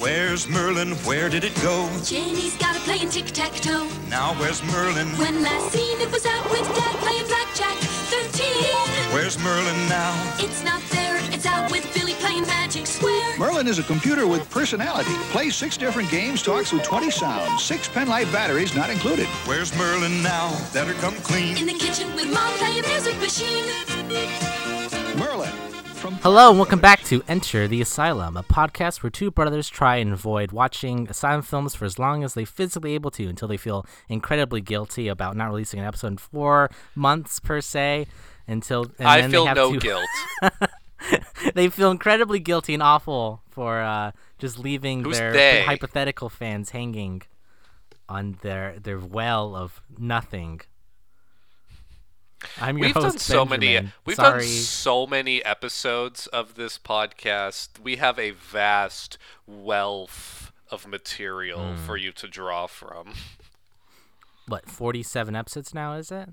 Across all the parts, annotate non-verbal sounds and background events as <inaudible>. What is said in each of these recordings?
Where's Merlin? Where did it go? Jenny's got it playing tic-tac-toe. Now where's Merlin? When last seen it was out with Dad playing blackjack 13. Where's Merlin now? It's not there, it's out with Billy playing magic square. Merlin is a computer with personality. Plays six different games, talks with 20 sounds. Six penlight batteries not included. Where's Merlin now? Better come clean. In the kitchen with Mom playing music machine. Merlin. Hello and welcome back to Enter the Asylum, a podcast where two brothers try and avoid watching asylum films for as long as they physically able to until they feel incredibly guilty about not releasing an episode in four months per se. Until and I then they feel no to- guilt. <laughs> they feel incredibly guilty and awful for uh, just leaving Who's their they? hypothetical fans hanging on their their well of nothing. I'm your We've host, done so many. We've Sorry. done so many episodes of this podcast. We have a vast wealth of material Hmm. for you to draw from. what 47 episodes now is it?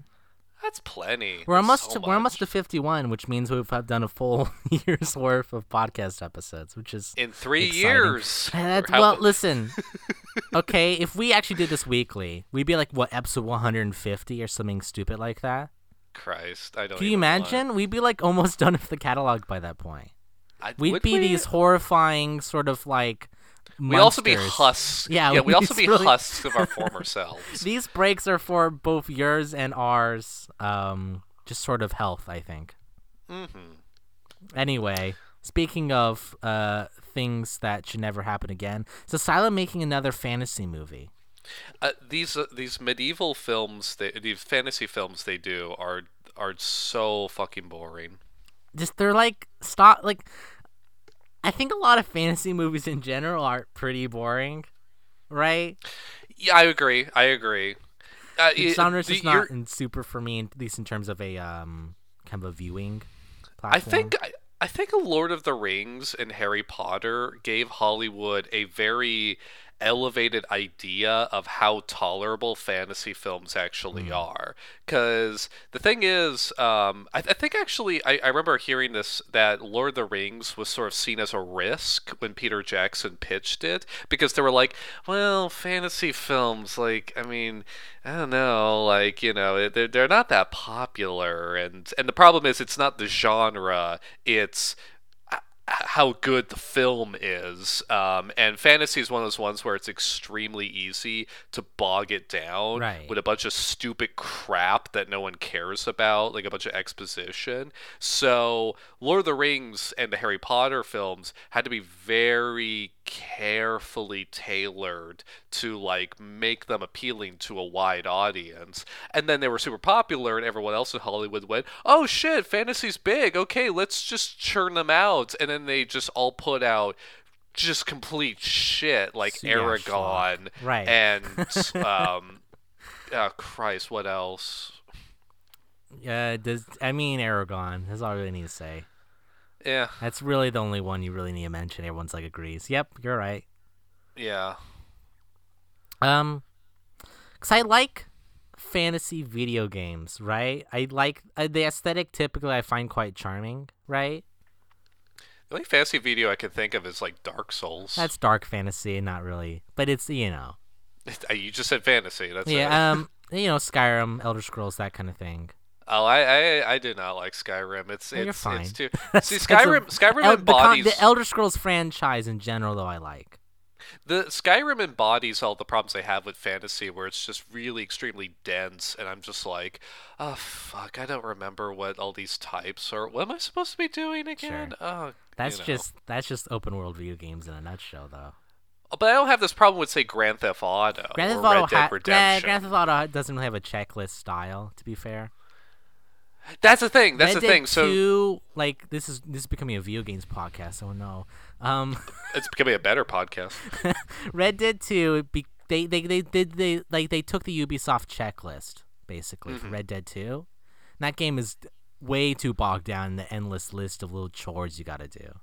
That's plenty. We're That's almost so we're almost to 51, which means we've done a full <laughs> year's worth of podcast episodes, which is in three exciting. years. Uh, well, <laughs> listen. okay, if we actually did this weekly, we'd be like what episode 150 or something stupid like that. Christ, I don't. Can you imagine? We'd be like almost <laughs> done with the catalog by that point. I- We'd be we? these horrifying sort of like. We'd also be husks. Yeah, yeah. we'd We'd also <laughs> be really- husks of our former <laughs> selves. These breaks are for both yours and ours. Um, just sort of health, I think. hmm Anyway, speaking of uh things that should never happen again, is Asylum making another fantasy movie? Uh, these uh, these medieval films, they, these fantasy films they do are are so fucking boring. Just they're like stop like. I think a lot of fantasy movies in general are pretty boring, right? Yeah, I agree. I agree. Uh, The it- genre's just not in super for me, at least in terms of a um kind of a viewing. I think I, I think Lord of the Rings and Harry Potter gave Hollywood a very elevated idea of how tolerable fantasy films actually are. Because the thing is, um, I, I think actually I, I remember hearing this that Lord of the Rings was sort of seen as a risk when Peter Jackson pitched it because they were like, well, fantasy films, like I mean, I don't know, like you know, they're they're not that popular, and and the problem is it's not the genre, it's how good the film is. Um, and fantasy is one of those ones where it's extremely easy to bog it down Right. with a bunch of stupid crap that no one cares about, like a bunch of exposition. So, Lord of the Rings and the Harry Potter films had to be very carefully tailored to like make them appealing to a wide audience. And then they were super popular and everyone else in Hollywood went, "Oh shit, fantasy's big. Okay, let's just churn them out." And then they just all put out just complete shit like Yeah, Eragon Right. and <laughs> um oh Christ, what else? Uh, does I mean Eragon? That's all I really need to say. Yeah, That's really the only one you really need to mention. Everyone's like agrees. Yep, you're right. yeah. Um, cause I like fantasy video games, right? I like uh, the aesthetic. Typically, I find quite charming, right? The only fantasy video I can think of is like Dark Souls. That's dark fantasy, not really, but it's you know, you just said fantasy. That's it. yeah. Um, you know, Skyrim, Elder Scrolls, that kind of thing. Oh, I, I I did not like Skyrim. It's No, you're it's fine. it's too. <laughs> See, Skyrim Skyrim El- the, con- embodies the Elder Scrolls franchise in general, though. I like. the Skyrim embodies all the problems they have with fantasy, where it's just really extremely dense, and I'm just like, oh fuck, I don't remember what all these types are. What am I supposed to be doing again? Oh, That's you know. just that's just open world video games in a nutshell, though. But I don't have this problem with say Grand Theft Auto Grand or Theft Auto, Red Dead ha- yeah, Redemption. Grand Theft Auto doesn't really have a checklist style. To be fair, That's the thing. That's Red the Dead thing. So 2, like this is this is becoming a video games podcast. Oh no. Um, <laughs> it's becoming a better podcast. <laughs> Red Dead Two. Be, they they they did they like they took the Ubisoft checklist basically Mm-hmm. for Red Dead Two. And that game is way too bogged down in the endless list of little chores you got to do.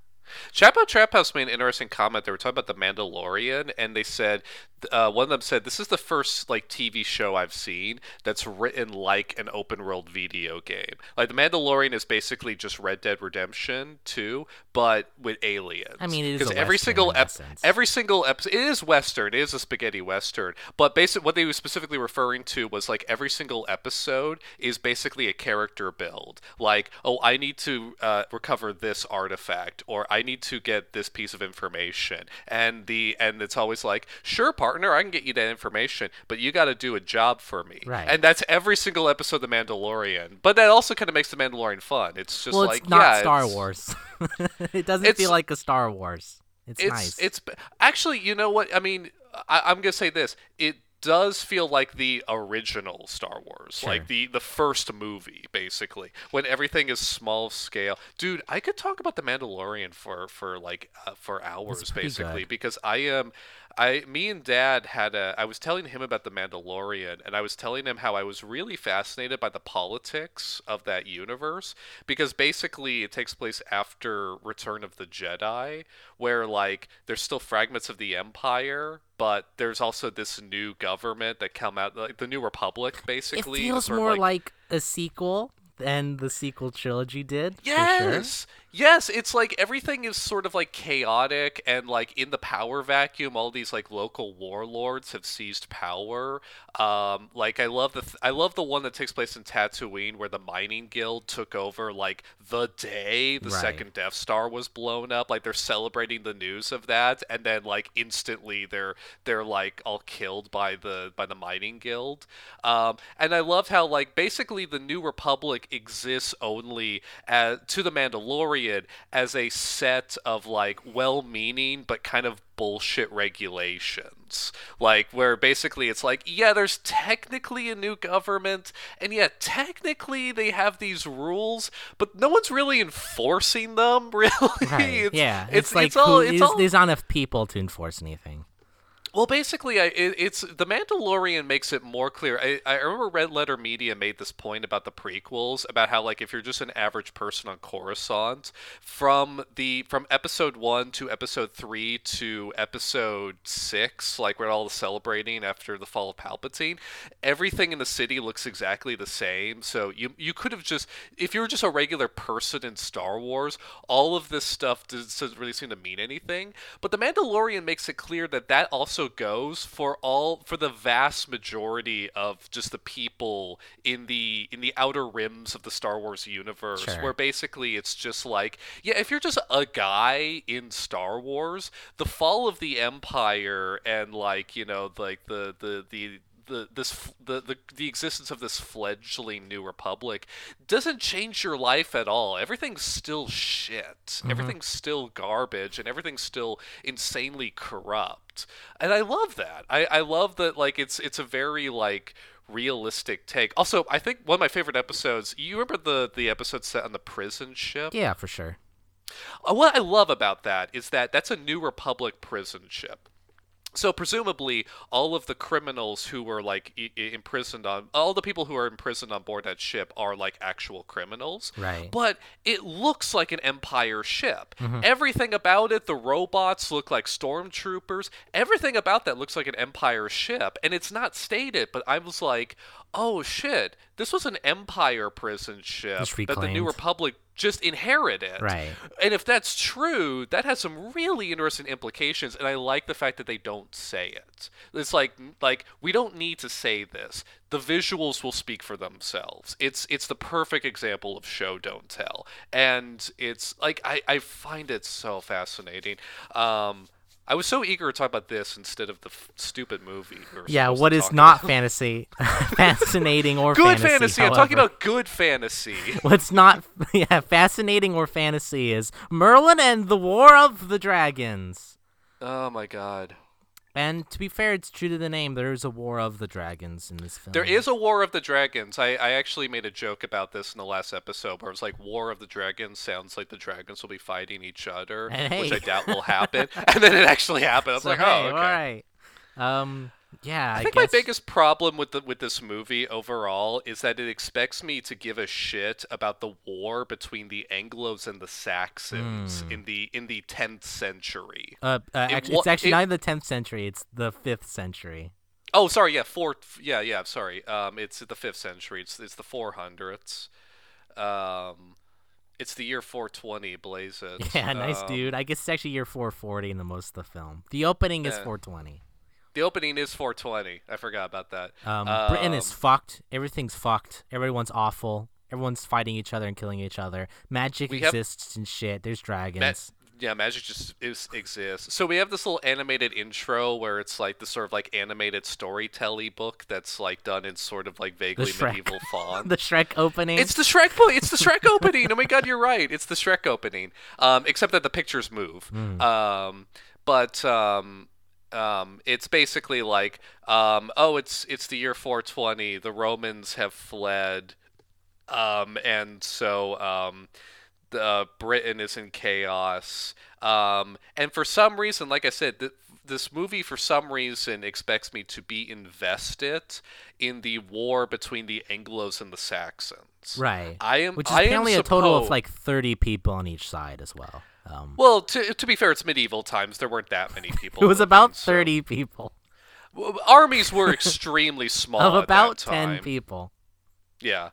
Chapo Trap House made an interesting comment. They were talking about the Mandalorian, and they said uh, one of them said this is the first like TV show I've seen that's written like an open world video game. Like the Mandalorian is basically just Red Dead Redemption 2, but with aliens. I mean, it is because every single ep- every single episode it is western. It is a spaghetti western. But basically, what they were specifically referring to was like every single episode is basically a character build. Like, oh, I need to uh, recover this artifact, or I need to get this piece of information, and the and it's always like, sure, partner, I can get you that information, but you got to do a job for me. Right. And that's every single episode of The Mandalorian. But that also kind of makes The Mandalorian fun. It's just well, like it's not yeah, Star Wars. <laughs> <laughs> it doesn't It's- feel like a Star Wars. It's, it's nice. it's actually you know what I mean. I, I'm gonna say this. It does feel like the original Star Wars, Sure. like the the first movie, basically, when everything is small scale. Dude, I could talk about the Mandalorian for for like uh, for hours, basically, good. because I am. I, me and Dad had a. I was telling him about the Mandalorian, and I was telling him how I was really fascinated by the politics of that universe because basically it takes place after Return of the Jedi, where like there's still fragments of the Empire, but there's also this new government that come out, like the New Republic, basically. it feels more like like a sequel than the sequel trilogy did. for sure. Yes. It's like everything is sort of like chaotic and like in the power vacuum all these like local warlords have seized power. Um like I love the th- I love the one that takes place in Tatooine where the mining guild took over like the day the Right. second Death Star was blown up. Like they're celebrating the news of that and then like instantly they're they're like all killed by the by the mining guild. Um and I love how like basically the New Republic exists only as to the Mandalorian as a set of like well-meaning but kind of bullshit regulations. Like where basically it's like, yeah, there's technically a new government and yet technically they have these rules, but no one's really enforcing them, <laughs> really. Right. It's, yeah, it's, it's, like it's all who- it's is- all there's not enough people to enforce anything. Well, basically, I, it, it's the Mandalorian makes it more clear. I, I remember Red Letter Media made this point about the prequels, about how like if you're just an average person on Coruscant, from the from episode one to episode three to episode six, like we're all celebrating after the fall of Palpatine, everything in the city looks exactly the same. So you you could have just if you were just a regular person in Star Wars, all of this stuff doesn't really seem to mean anything. But the Mandalorian makes it clear that that also goes for all for the vast majority of just the people in the in the outer rims of the Star Wars universe, Sure. where basically it's just like yeah, if you're just a guy in Star Wars, the fall of the Empire and like you know like the the the the this the, the the existence of this fledgling new republic doesn't change your life at all. Everything's still shit. Everything's still garbage, and everything's still insanely corrupt. And I love that. I I love that. Like it's it's a very like realistic take. Also, I think one of my favorite episodes. You remember the the episode set on the prison ship? Yeah, for sure. Uh, What I love about that is that that's a New Republic prison ship. So presumably, all of the criminals who were like I- I- imprisoned on all the people who are imprisoned on board that ship are like actual criminals. Right. But it looks like an Empire ship. Mm-hmm. Everything about it, the robots look like stormtroopers. Everything about that looks like an Empire ship, and it's not stated. But I was like, oh shit, this was an Empire prison ship that the New. Republic just inherited. Right. And if that's true, that has some really interesting implications, and I like the fact that they don't say it. It's like like we don't need to say this. The visuals will speak for themselves. It's it's the perfect example of show don't tell, and it's like I I find it so fascinating. Um, I was so eager to talk about this instead of the f- stupid movie. we Yeah, what is not about. fascinating, <laughs> <laughs> fascinating or good fantasy. fantasy? I'm talking about good fantasy. <laughs> What's not yeah, fascinating or fantasy is Merlin and the War of the Dragons. oh my god. And to be fair, it's true to the name. There is a War of the Dragons in this film. There is a War of the Dragons. I, I actually made a joke about this in the last episode where it was like War of the Dragons sounds like the dragons will be fighting each other, And which. I doubt will happen. <laughs> and then it actually happened. I was So, like, hey, oh, okay. all right. Um, yeah, I, I think guess. my biggest problem with the with this movie overall is that it expects me to give a shit about the war between the Anglos and the Saxons Hmm. in the in the 10th century. Uh, uh, it actu- wa- it's actually it- not the 10th century. It's the 5th century. Oh, sorry, yeah, fourth, Yeah, yeah, sorry. Um, it's the fifth century. It's it's the four hundreds. Um, It's the year 420, blaze it. <laughs> Yeah, nice Um, dude. I guess it's actually year 440 in the most of the film. The opening is Yeah. 420. The opening is 420. I forgot about that. Um, Britain is Um, fucked. Everything's fucked. Everyone's awful. Everyone's fighting each other and killing each other. Magic We have- exists and shit. There's Ma- dragons. yeah, magic just is, exists. So we have this little animated intro where it's like the sort of like animated storytelling book that's like done in sort of like vaguely medieval <laughs> font. the Shrek opening. It's the Shrek book. It's the Shrek opening. Oh my god, you're right. It's the Shrek opening. Um, except that the pictures move. Hmm. Um, but um, um, it's basically like, um, oh, it's it's the year 420. The Romans have fled, um, and so um, the uh, Britain is in chaos. Um, and for some reason, like I said, th- this movie for some reason expects me to be invested in the war between the Anglos and the Saxons. right. I am. Which is I apparently a total of like 30 people on each side as well. Um, Well, to, to be fair, it's medieval times. There weren't that many people. <laughs> it was living, about so- 30 people. Armies were <laughs> extremely small. Of about that 10 people. Yeah.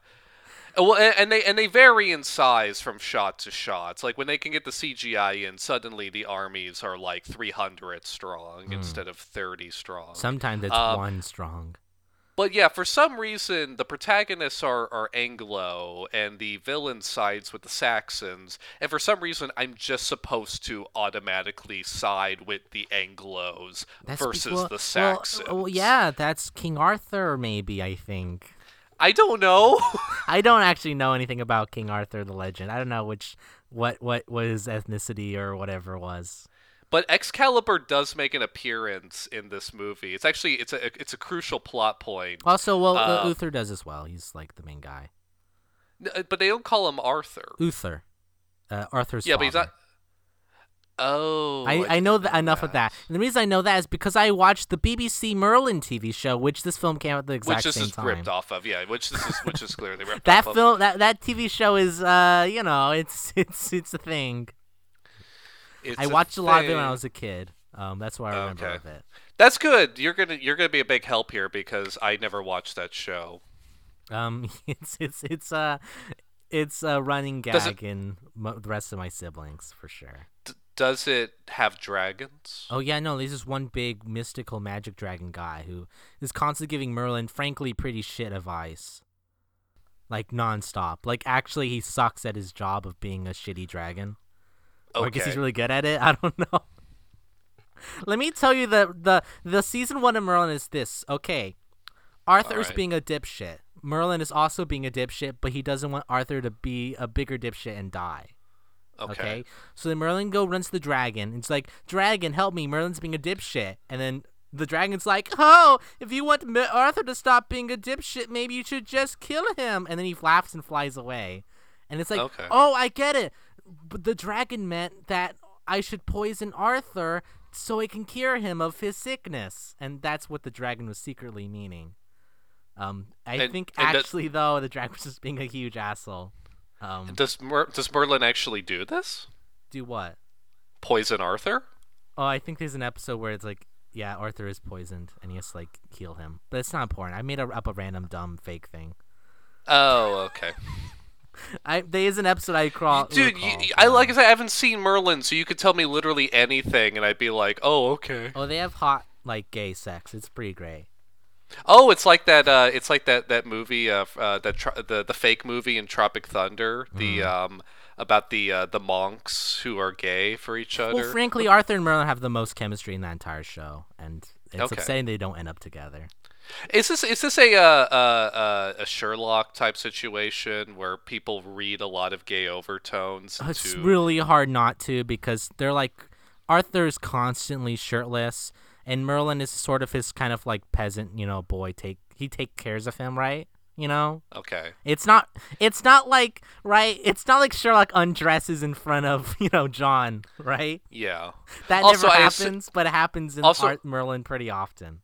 Uh, Well, and they and they vary in size from shot to shot. It's like when they can get the CGI in, suddenly the armies are like 300 strong Hmm. instead of 30 strong. Sometimes it's Um, one strong. But yeah, for some reason, the protagonists are, are Anglo and the villain sides with the Saxons. And for some reason, I'm just supposed to automatically side with the Anglos That's versus well- the oh, Saxons. Well, yeah, that's King Arthur, maybe, I think. I don't know. <laughs> I don't actually know anything about King Arthur the legend. I don't know which what what was ethnicity or whatever was. But Excalibur does make an appearance in this movie. It's actually it's a it's a crucial plot point. Also, well, uh, Uh, Uther does as well. He's like the main guy. N- But they don't call him Arthur. Uther, uh, Arthur's Yeah, but he's father. not. Oh, I, I didn't know that enough of that. And the reason I know that is because I watched the BBC Merlin TV show, which this film came out the exact which this same is time. ripped off of. Yeah, which this is which is clearly ripped <laughs> That off of. film, that that TV show is, uh, you know, it's <laughs> it's it's a thing. It's I watched a lot of it when I was a kid. Um, that's what I remember Okay. of it. That's good. You're gonna you're gonna be a big help here because I never watched that show. Um, <laughs> it's it's it's uh, it's a running Does it- gag in mo- the rest of my siblings for sure. D- does it have dragons? Oh yeah, no, there's this one big mystical magic dragon guy who is constantly giving Merlin, frankly, pretty shit advice. Like nonstop. Like actually, he sucks at his job of being a shitty dragon. Or I guess he's really good at it. <laughs> I don't know. Let me tell you the the the season one of Merlin is this. Okay, Arthur's Alright. being a dipshit. Merlin is also being a dipshit, but he doesn't want Arthur to be a bigger dipshit and die. Okay. Okay. So then Merlin go runs to the dragon. It's like, Dragon, help me. Merlin's being a dipshit. And then the dragon's like, Oh, if you want Arthur to stop being a dipshit, maybe you should just kill him. And then he laughs and flies away. And it's like, Okay. Oh, I get it. But the dragon meant that I should poison Arthur so I can cure him of his sickness. And that's what the dragon was secretly meaning. Um, I And- think and actually though the dragon was just being a huge asshole. Um, Does Mer- does Merlin actually do this? do what? Poison Arthur? Oh, I think there's an episode where it's like, yeah, Arthur is poisoned and he has to like heal him, but it's not important. I made a, up a random dumb fake thing. Oh, okay. I there is an episode I crawl. Dude, you, I like I said, I haven't seen Merlin, so you could tell me literally anything, and I'd be like, "Oh, okay." Oh, they have hot like gay sex. It's pretty great. Oh, it's like that. Uh, it's like that that movie, uh, uh, that tro- the the fake movie in Tropic Thunder, the Mm. um about the uh, the monks who are gay for each other. Well, frankly, Arthur and Merlin have the most chemistry in that entire show, and it's Okay. upsetting they don't end up together. Is this is this a uh, uh, uh, a Sherlock type situation where people read a lot of gay overtones It's into? really hard not to because they're like Arthur's constantly shirtless, and Merlin is sort of his kind of like peasant, you know, boy. Take he take cares of him, right? You know. Okay. It's not. It's not like right. It's not like Sherlock undresses in front of <laughs> you know John, right? Yeah. That Also, never I happens, but it happens in Also- Art Merlin pretty often.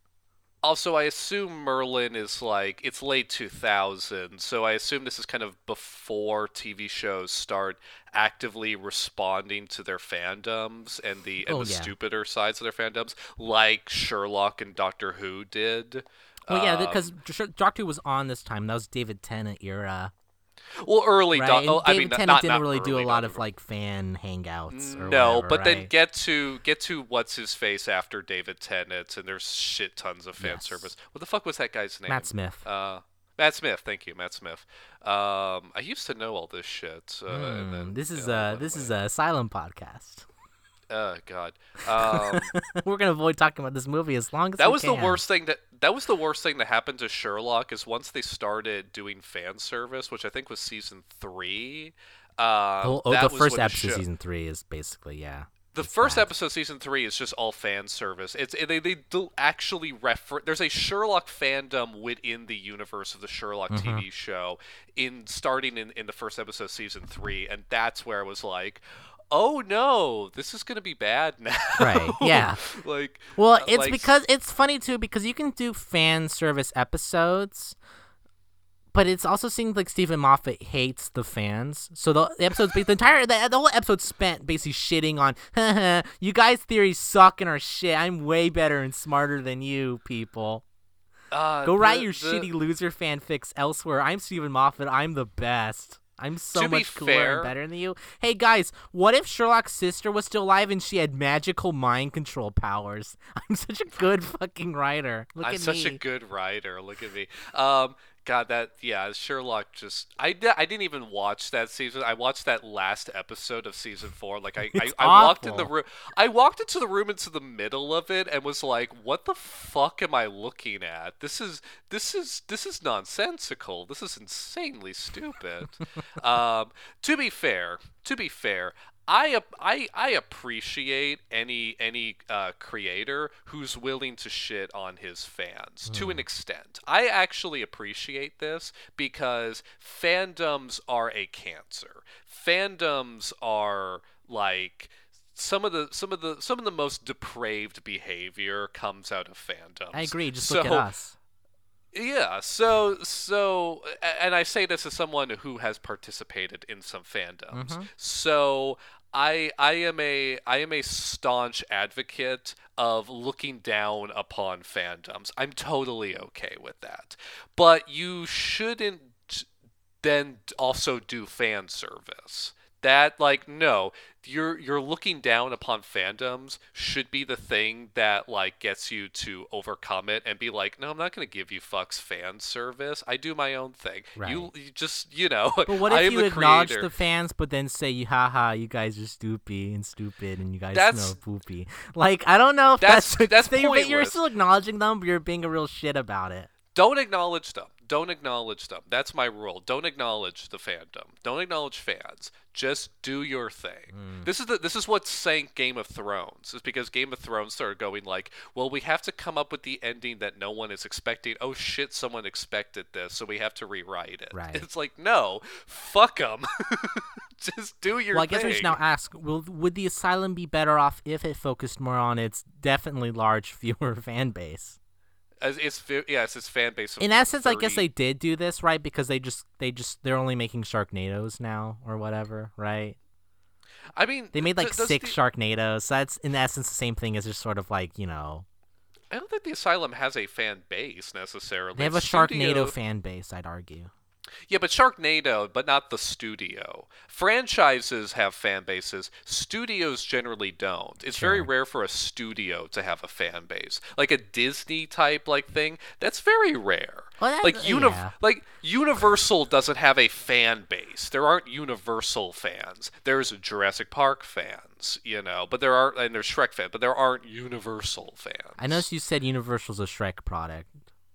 Also, I assume Merlin is like it's late 2000, so I assume this is kind of before TV shows start actively responding to their fandoms and the and Oh, the yeah. stupider sides of their fandoms, like Sherlock and Doctor Who did. Well, yeah, Um, because Doctor Who was on this time. That was David Tennant era. Well, early right? Oh, I mean, not- Tennant not, didn't not really do a lot of like fan hangouts. Or No, whatever, but then get to get to what's his face after David Tennant, and there's shit tons of fan Yes. service. What the fuck was that guy's name? Matt Smith. Uh, Matt Smith. Thank you, Matt Smith. Um, I used to know all this shit. Uh, and Hmm, then, this is yeah, uh this is a Asylum podcast. Oh God. Um, <laughs> We're gonna avoid talking about this movie as long as that was the worst thing that that was the worst thing that happened to Sherlock is once they started doing fan service, which I think was season three. Um, Oh, oh, the first episode, show- season three, is basically yeah. The first episode, season three, is just all fan service. It's they they do actually refer. There's a Sherlock fandom within the universe of the Sherlock Mm-hmm. TV show, in starting in in the first episode, season three, and that's where I was like, oh no, this is gonna be bad <laughs> now. Right, yeah. <laughs> like Well, uh, it's like, because it's funny too because you can do fan service episodes, but it's also seems like Steven Moffat hates the fans. So the, the episodes, the entire the, the whole episode spent basically shitting on, <laughs> you guys' theories suck and are shit. I'm way better and smarter than you people. uh, Go write the- your shitty loser fanfics elsewhere. I'm Steven Moffat. I'm the best. I'm so To much cooler fair- and better than you. Hey guys, what if Sherlock's sister was still alive and she had magical mind control powers? <laughs> I'm such a good fucking writer. Look I'm at such me. a good writer. Look at me. Um, God, that yeah, Sherlock just I, I didn't even watch that season. I watched that last episode of season four. Like I I, I walked in the room. I walked into the room into the middle of it and was like, "What the fuck am I looking at? This is this is this is nonsensical. This is insanely stupid." <laughs> um, to be fair, to be fair. I, I I appreciate any any uh, creator who's willing to shit on his fans to an extent. I actually appreciate this because fandoms are a cancer. Fandoms are like some of the some of the some of the most depraved behavior comes out of fandoms. I agree. Just so, look at us. yeah, so so and I say this as someone who has participated in some fandoms. Mm-hmm. So I I am a I am a staunch advocate of looking down upon fandoms. I'm totally okay with that. But you shouldn't then also do fan service. That like no, you're you're looking down upon fandoms should be the thing that like gets you to overcome it and be like, no, I'm not going to give you fucks fan service. I do my own thing. You, Right. you just you know. <laughs> But what if you the acknowledge creator. the fans, but then say, "You haha, you guys are stupid and stupid, and you guys That's- smell poopy"? Like, I don't know if That's- that's <laughs> that's they, but You're still acknowledging them, but you're being a real shit about it. Don't acknowledge them. Don't acknowledge them. That's my rule. Don't acknowledge the fandom. Don't acknowledge fans. Just do your thing. Hmm. This is the this is what sank Game of Thrones. Is because Game of Thrones started going like, well, we have to come up with the ending that no one is expecting. Oh shit, someone expected this, so we have to rewrite it. Right. It's like, no, fuck them. <laughs> Just do your Well, I thing. guess we should now ask: Will would the asylum be better off if it focused more on its definitely large <laughs> viewer fan base? As it's fi- yes, it's fan base. In essence, I guess they did do this right because they just they just they're only making Sharknadoes now or whatever, right? I mean, They made like th- six the- Sharknadoes. So that's in essence the same thing as just sort of like you know I don't think the asylum has a fan base necessarily. they have a It's studio- Sharknado fan base. I'd argue. Yeah, but Sharknado, but not the studio. Franchises have fan bases. Studios generally don't. It's very rare for a studio to have a fan base. Like a Disney type like thing, that's very rare. Well, that- like uni- yeah. like Universal doesn't have a fan base. There aren't Universal fans. There's Jurassic Park fans, you know, but there are and there's Shrek fans, but there aren't Universal fans. I noticed you said Universal's a Shrek product.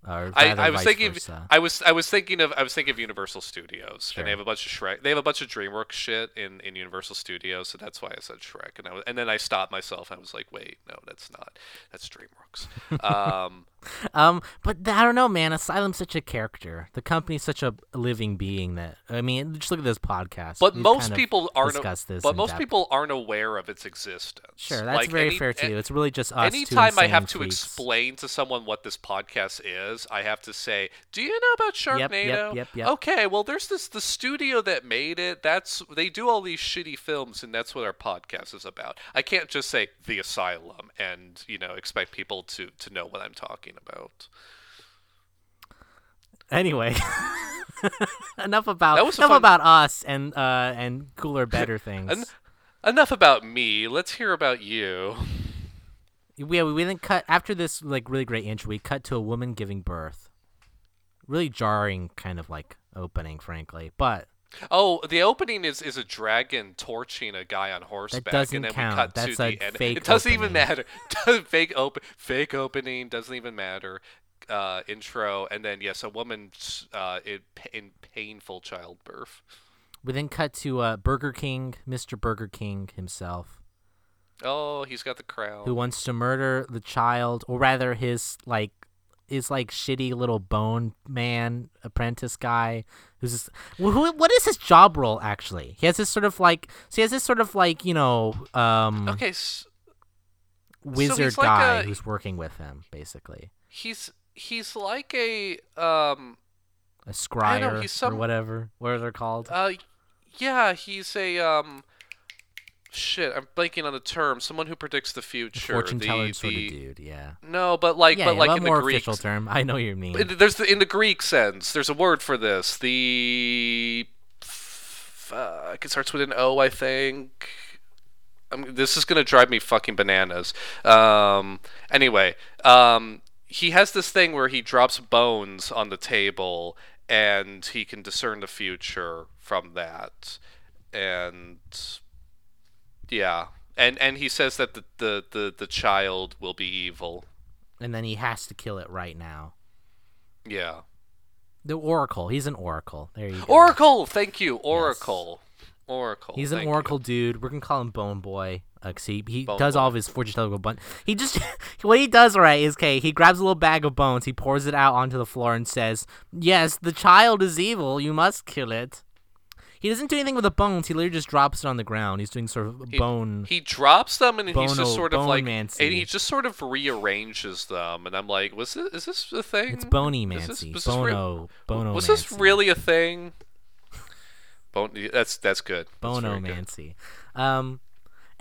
I, I was thinking versa. I was I was thinking of I was thinking of Universal Studios Sure. and they have a bunch of Shrek they have a bunch of DreamWorks shit in, in Universal Studios so that's why I said Shrek and I was, and then I stopped myself I was like wait no that's not that's DreamWorks <laughs> um <laughs> Um, but th- I don't know, man. Asylum's such a character. The company's such a living being that I mean, just look at this podcast. but We've most people aren't discussed this but most depth. people aren't aware of its existence Sure, that's Like, very any- fair too. It's really just us. Anytime I have insane to explain to someone what this podcast is, I have to say, "Do you know about Yep, Sharknado?" yep, yep, yep. Okay, well, there's this the studio that made it. That's they do all these shitty films, and that's what our podcast is about. I can't just say The Asylum and you know expect people to to know what I'm talking about. Anyway, <laughs> enough about That was a enough fun- about us and uh and cooler, better <laughs> things. En- enough about me. Let's hear about you. yeah, we then cut after this like really great intro. We cut to a woman giving birth. Really jarring, kind of like opening, frankly. But Oh, the opening is is a dragon torching a guy on horseback, doesn't and then count. we cut That's to the end. fake it doesn't even matter. <laughs> fake open, fake opening doesn't even matter. Uh, intro, and then yes, a woman uh, in, in painful childbirth. we then cut to uh, Burger King, Mr. Burger King himself, Oh, he's got the crown. who wants to murder the child, or rather, his like his like shitty little bone man apprentice guy who's just, wh- who, what is his job role actually? He has this sort of like so he has this sort of like you know um okay, s wizard he's like guy a- who's working with him basically he's he's like a um a some- or whatever what are they called uh yeah he's a um shit I'm blanking on the term someone who predicts the future fortune the, teller the sort of dude yeah no but like yeah, but yeah, like a in more the Greek official term I know what you mean There's the, in the Greek sense. There's a word for this. The fuck, it starts with an O, I think. I'm, this is gonna drive me fucking bananas. Um, anyway, um, he has this thing where he drops bones on the table, and he can discern the future from that. And yeah, and and he says that the the the, the child will be evil. and then he has to kill it right now Yeah. the oracle he's an oracle there you go Oracle, thank you, Oracle, Oracle. He's an thank you. Oracle dude. We're gonna call him Bone Boy. Uh, 'cause he he Bone does Boy. all of his fortune telling bun. He just <laughs> what he does right is okay. He grabs a little bag of bones. He pours it out onto the floor and says, "Yes, the child is evil. You must kill it." He doesn't do anything with the bones. He literally just drops it on the ground. He's doing sort of He, bone. He drops them and he's just sort of like, Bone-mancy. and he just sort of rearranges them, and I'm like, was this is this a thing? it's bony mancy. was this Bono. Bono. Was this really a thing? Bone, that's that's good. Bono. Mancy. Um.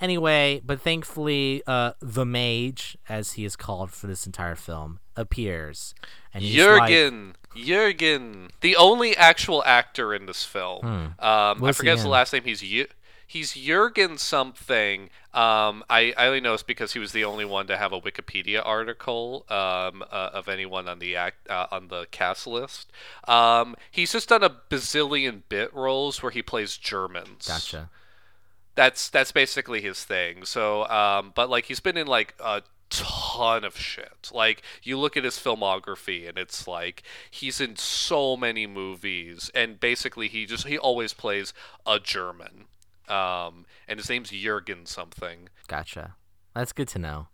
Anyway, but thankfully, uh, the mage, as he is called for this entire film, appears, and he's like- Jurgen, Jurgen, the only actual actor in this film. Um, I forget his last name. He's Ju- he's Jurgen something. Um, I I only know it's because he was the only one to have a Wikipedia article um, uh, of anyone on the act uh, on the cast list. Um, he's just done a bazillion bit roles where he plays Germans Gotcha. That's that's basically his thing. So, um, but like he's been in like a ton of shit. Like you look at his filmography, and it's like he's in so many movies, and basically he just he always plays a German. Um, and his name's Jurgen something. Gotcha. That's good to know.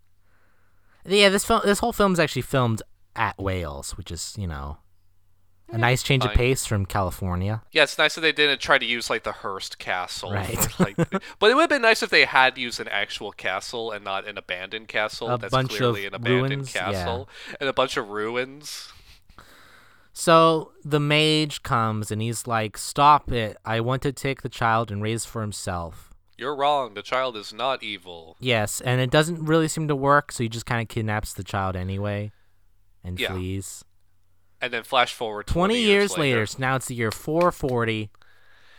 Yeah, this film, this whole film is actually filmed at Wales, which is you know a nice change of pace from California. Yeah, it's nice that they didn't try to use like the Hearst Castle. Right. for, <laughs> like, but it would have been nice if they had used an actual castle and not an abandoned castle. A That's bunch clearly of an abandoned ruins, yeah. and a bunch of ruins. So the mage comes and he's like, "Stop it! I want to take the child and raise for himself." You're wrong. The child is not evil. Yes, and it doesn't really seem to work, so he just kind of kidnaps the child anyway, and Yeah. flees. And then flash forward 20, 20, years later, so now it's the year 440.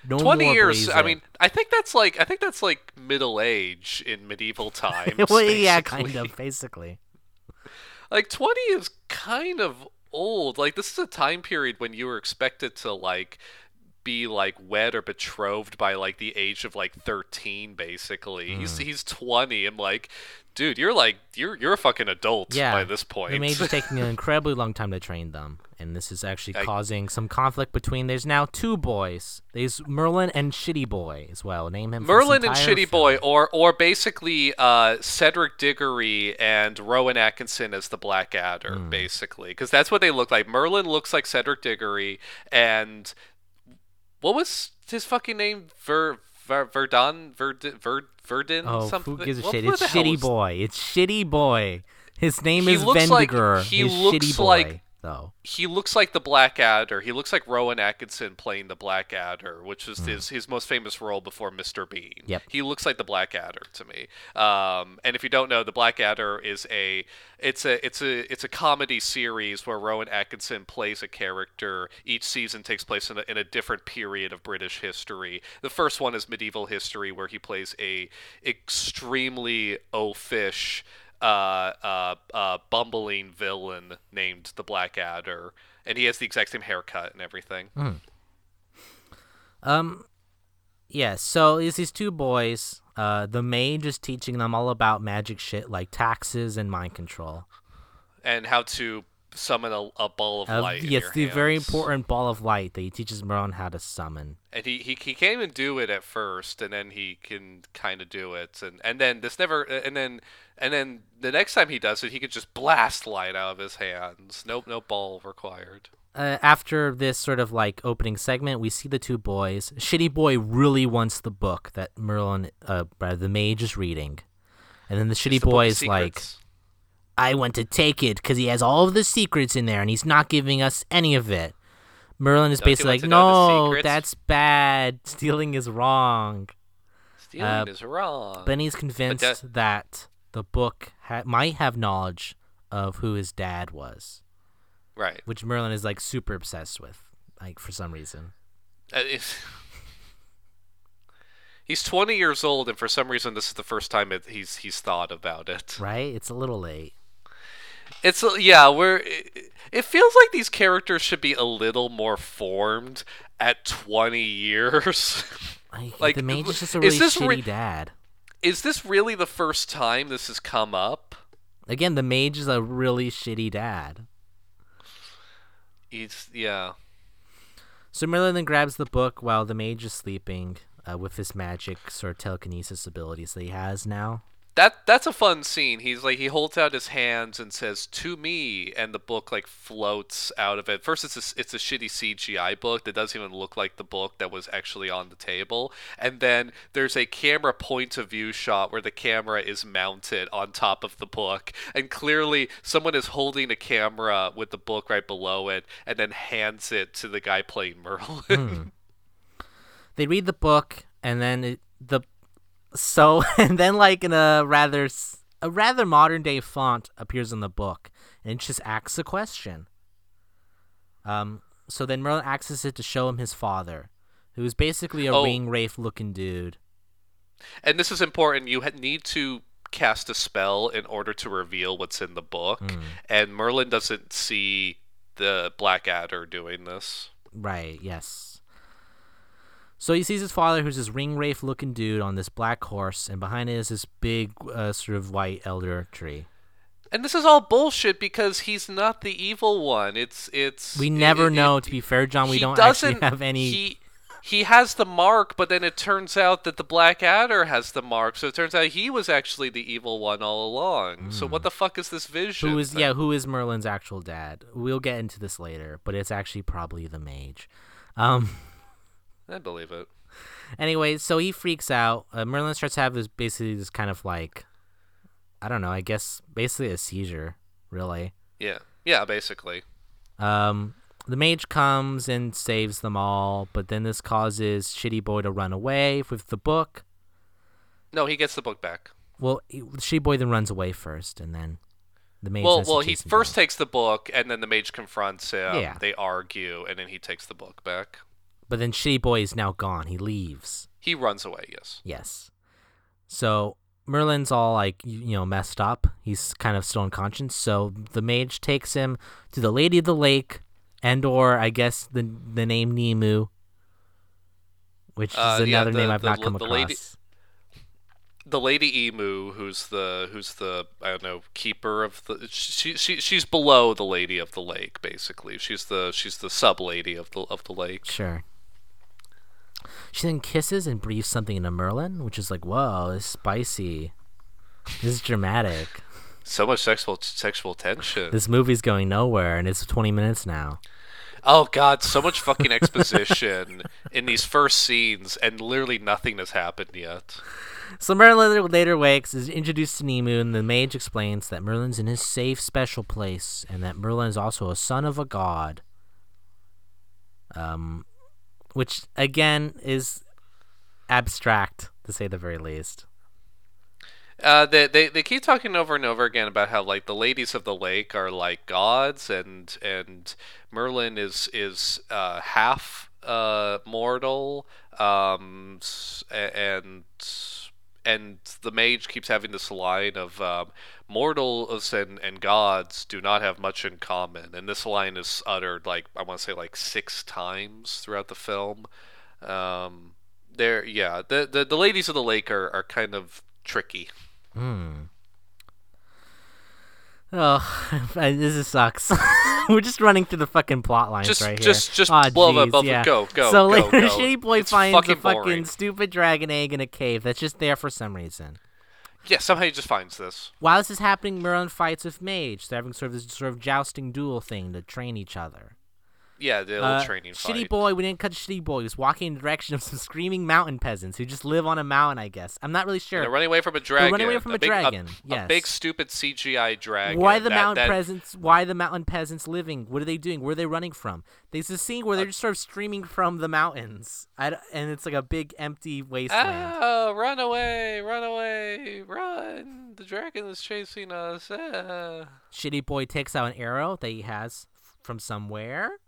No 20 more years. I mean, I think that's like I think that's like middle age in medieval <laughs> times. well, yeah, basically. kind of, basically. Like 20 is kind of old. Like this is a time period when you were expected to like be like wed or betrothed by like the age of like 13 basically. He's Hmm. he's 20. I'm like, dude, you're like you're you're a fucking adult Yeah, by this point. The mage is taking an incredibly long time to train them, and this is actually I- causing some conflict between. There's now two boys. There's Merlin and Shitty Boy as well. Name him. Merlin and Shitty Boy, or or basically uh, Cedric Diggory and Rowan Atkinson as the Black Adder, Hmm. basically, because that's what they look like. Merlin looks like Cedric Diggory, and what was his fucking name? Ver, Ver Verdun Verdun Ver, Verdun Oh, something. who gives a What- shit? what It's Shitty was- Boy. It's Shitty Boy. His name He is looks like Vendiger. he His looks Shitty Boy. like though. he looks like the Black Adder. He looks like Rowan Atkinson playing the Black Adder, which is his, his most famous role before Mr. Bean. Hmm. Yep. He looks like the Black Adder to me. Um, and if you don't know, the Black Adder is a it's a it's a it's a comedy series where Rowan Atkinson plays a character. Each season takes place in a, in a different period of British history. The first one is medieval history, where he plays a extremely oafish uh, uh, uh, bumbling villain named the Black Adder, and he has the exact same haircut and everything. Um, yeah. So is these two boys. Uh, the mage is teaching them all about magic shit like taxes and mind control. And how to summon a, a ball of Uh, light. yes, the very important ball of light that he teaches Merlin how to summon. And he, he, he can't even do it at first, and then he can kind of do it, and and then this never, and then and then the next time he does it, he could just blast light out of his hands. No no ball required. uh, after this sort of like opening segment, we see the two boys. Shitty boy really wants the book that Merlin, uh, the mage is reading, and then the shitty the boy is like, Secrets. "I want to take it because he has all of the secrets in there, and he's not giving us any of it." Merlin is Don't basically like, to know the "No, that's bad. <laughs> Stealing is wrong." stealing uh, is wrong. He's convinced that the book ha- might have knowledge of who his dad was, right. which Merlin is like super obsessed with, like for some reason. Uh, <laughs> He's 20 years old, and for some reason, this is the first time it, he's he's thought about it. Right? It's a little late. It's uh, yeah, we're. It, it feels like these characters should be a little more formed at 20 years. <laughs> Like, Like, the mage is just a really shitty re- dad. is this really the first time this has come up? Again, the mage is a really shitty dad. He's yeah. So Merlin then grabs the book while the mage is sleeping uh, with his magic sort of telekinesis abilities that he has now. That that's a fun scene. He's like he holds out his hands and says "to me," and the book like floats out of it. First, it's a, it's a shitty CGI book that doesn't even look like the book that was actually on the table. And then there's a camera point of view shot where the camera is mounted on top of the book, and clearly someone is holding a camera with the book right below it, and then hands it to the guy playing Merlin. Hmm. <laughs> They read the book and then it, the so <laughs> and then like in a rather a rather modern day font appears in the book and it just asks a question. Um so then Merlin accesses it to show him his father, who's basically a Oh. ring wraith looking dude. And this is important. You need to cast a spell in order to reveal what's in the book. And Merlin doesn't see the Black Adder doing this. Right, yes. So he sees his father, who's this ring wraith looking dude on this black horse, and behind it is this big, uh, sort of white elder tree. And this is all bullshit because he's not the evil one. It's it's. We never it- know, it- to be fair, John. We don't actually have any. He he has the mark, but then it turns out that the Black Adder has the mark. So it turns out he was actually the evil one all along. So what the fuck is this vision? Hmm. Who is thing? yeah? Who is Merlin's actual dad? We'll get into this later, but it's actually probably the mage. Um. <laughs> I believe it. Anyway, so he freaks out. Uh, Merlin starts to have this basically this kind of like, I don't know. I guess basically a seizure, really. Yeah. Yeah. Basically. Um, the mage comes and saves them all, but then this causes Shitty Boy to run away with the book. No, he gets the book back. Well, he- Shitty Boy then runs away first, and then the mage. Well, well, he first down. takes the book, and then the mage confronts him. Yeah. They argue, and then he takes the book back. But then Shitty Boy is now gone. He leaves. He runs away. Yes. Yes. So Merlin's all like, you know, messed up. He's kind of still unconscious. So the mage takes him to the Lady of the Lake, and or I guess the the name Nemu, which is Uh, yeah, another the- name I've the not come the across. lady- The lady emu, who's the who's the I don't know keeper of the she, she she's below the lady of the lake basically. She's the she's the sub lady of the of the lake. Sure. She then kisses and breathes something into Merlin, which is like, whoa, this is spicy. This is dramatic. So much sexual sexual tension. This movie's going nowhere, and it's 20 minutes now. Oh god, so much fucking exposition <laughs> in these first scenes, and literally nothing has happened yet. So Merlin later, wakes, is introduced to Nemu, and the mage explains that Merlin's in his safe, special place, and that Merlin is also a son of a god. Um, which again is abstract to say the very least. Uh, they, they they keep talking over and over again about how like the ladies of the lake are like gods, and and Merlin is is uh, half uh, mortal, um, and and the mage keeps having this line of um, mortals and, and gods do not have much in common, and this line is uttered like I want to say like six times throughout the film. Um, there, yeah, the, the the ladies of the lake are, are kind of tricky. Oh, <laughs> this is sucks. <laughs> We're just running through the fucking plot lines Just- right here. just- just Aw, blow them jeez, both- yeah. go, go, So go, later, <laughs> go. Shitty Boy It's finds a fucking fucking boring. stupid dragon egg in a cave that's just there for some reason. Yeah, somehow he just finds this. While this is happening, Merlin fights with Mage. They're having sort of this sort of jousting duel thing to train each other. Yeah, the little Uh, training Shitty boy, we didn't cut Shitty boy. He was walking in the direction of some screaming mountain peasants who just live on a mountain. I guess I'm not really sure. They're running away from a dragon. They're running away from a big, dragon, A, yes. big stupid CGI dragon. Why the that- mountain that- peasants? Why the mountain peasants living? What are they doing? Where are they running from? There's a scene where they're just sort of streaming from the mountains, and it's like a big empty wasteland. Oh, run away, run away, run! The dragon is chasing us. Ah. Shitty boy takes out an arrow that he has from somewhere,